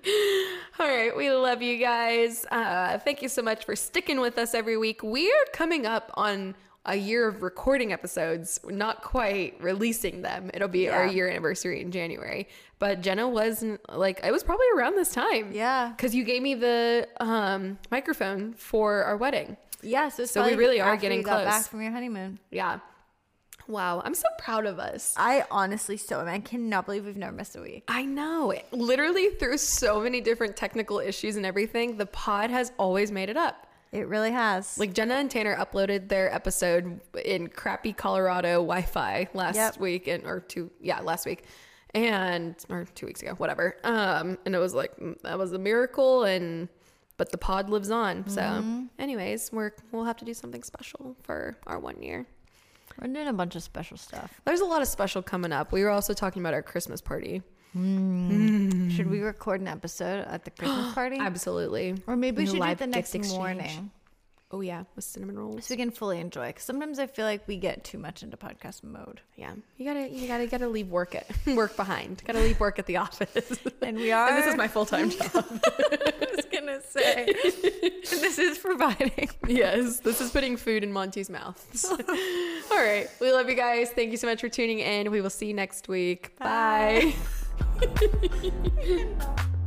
All right, we love you guys. Uh, thank you so much for sticking with us every week. We are coming up on a year of recording episodes, not quite releasing them. It'll be our year anniversary in January. But Jenna wasn't like it was probably around this time. Yeah. because you gave me the um, microphone for our wedding. Yeah, so, So we really are getting close. back from your honeymoon. Yeah. Wow, I'm so proud of us. I honestly so am. I cannot believe we've never missed a week. I know. Literally through so many different technical issues and everything, the pod has always made it up. It really has. Like Jenna and Tanner uploaded their episode in crappy Colorado Wi-Fi last Yep. week and or two yeah, last week. And or 2 weeks ago, whatever. Um and it was like mm, that was a miracle and but the pod lives on. So, Mm-hmm. anyways, we're we'll have to do something special for our 1 year. We're doing a bunch of special stuff. There's a lot of special coming up. We were also talking about our Christmas party. Hmm. Should we record an episode at the Christmas party? Absolutely. or maybe we should do it the next morning Oh yeah, with cinnamon rolls. so we can fully enjoy. Because sometimes I feel like we get too much into podcast mode. Yeah, you gotta, you gotta, gotta leave work at work behind. Gotta leave work at the office. And we are. and this is my full time job. I was gonna say. this is providing. yes, this is putting food in Monty's mouth. All right, we love you guys. Thank you so much for tuning in. We will see you next week. Bye. Bye you can know.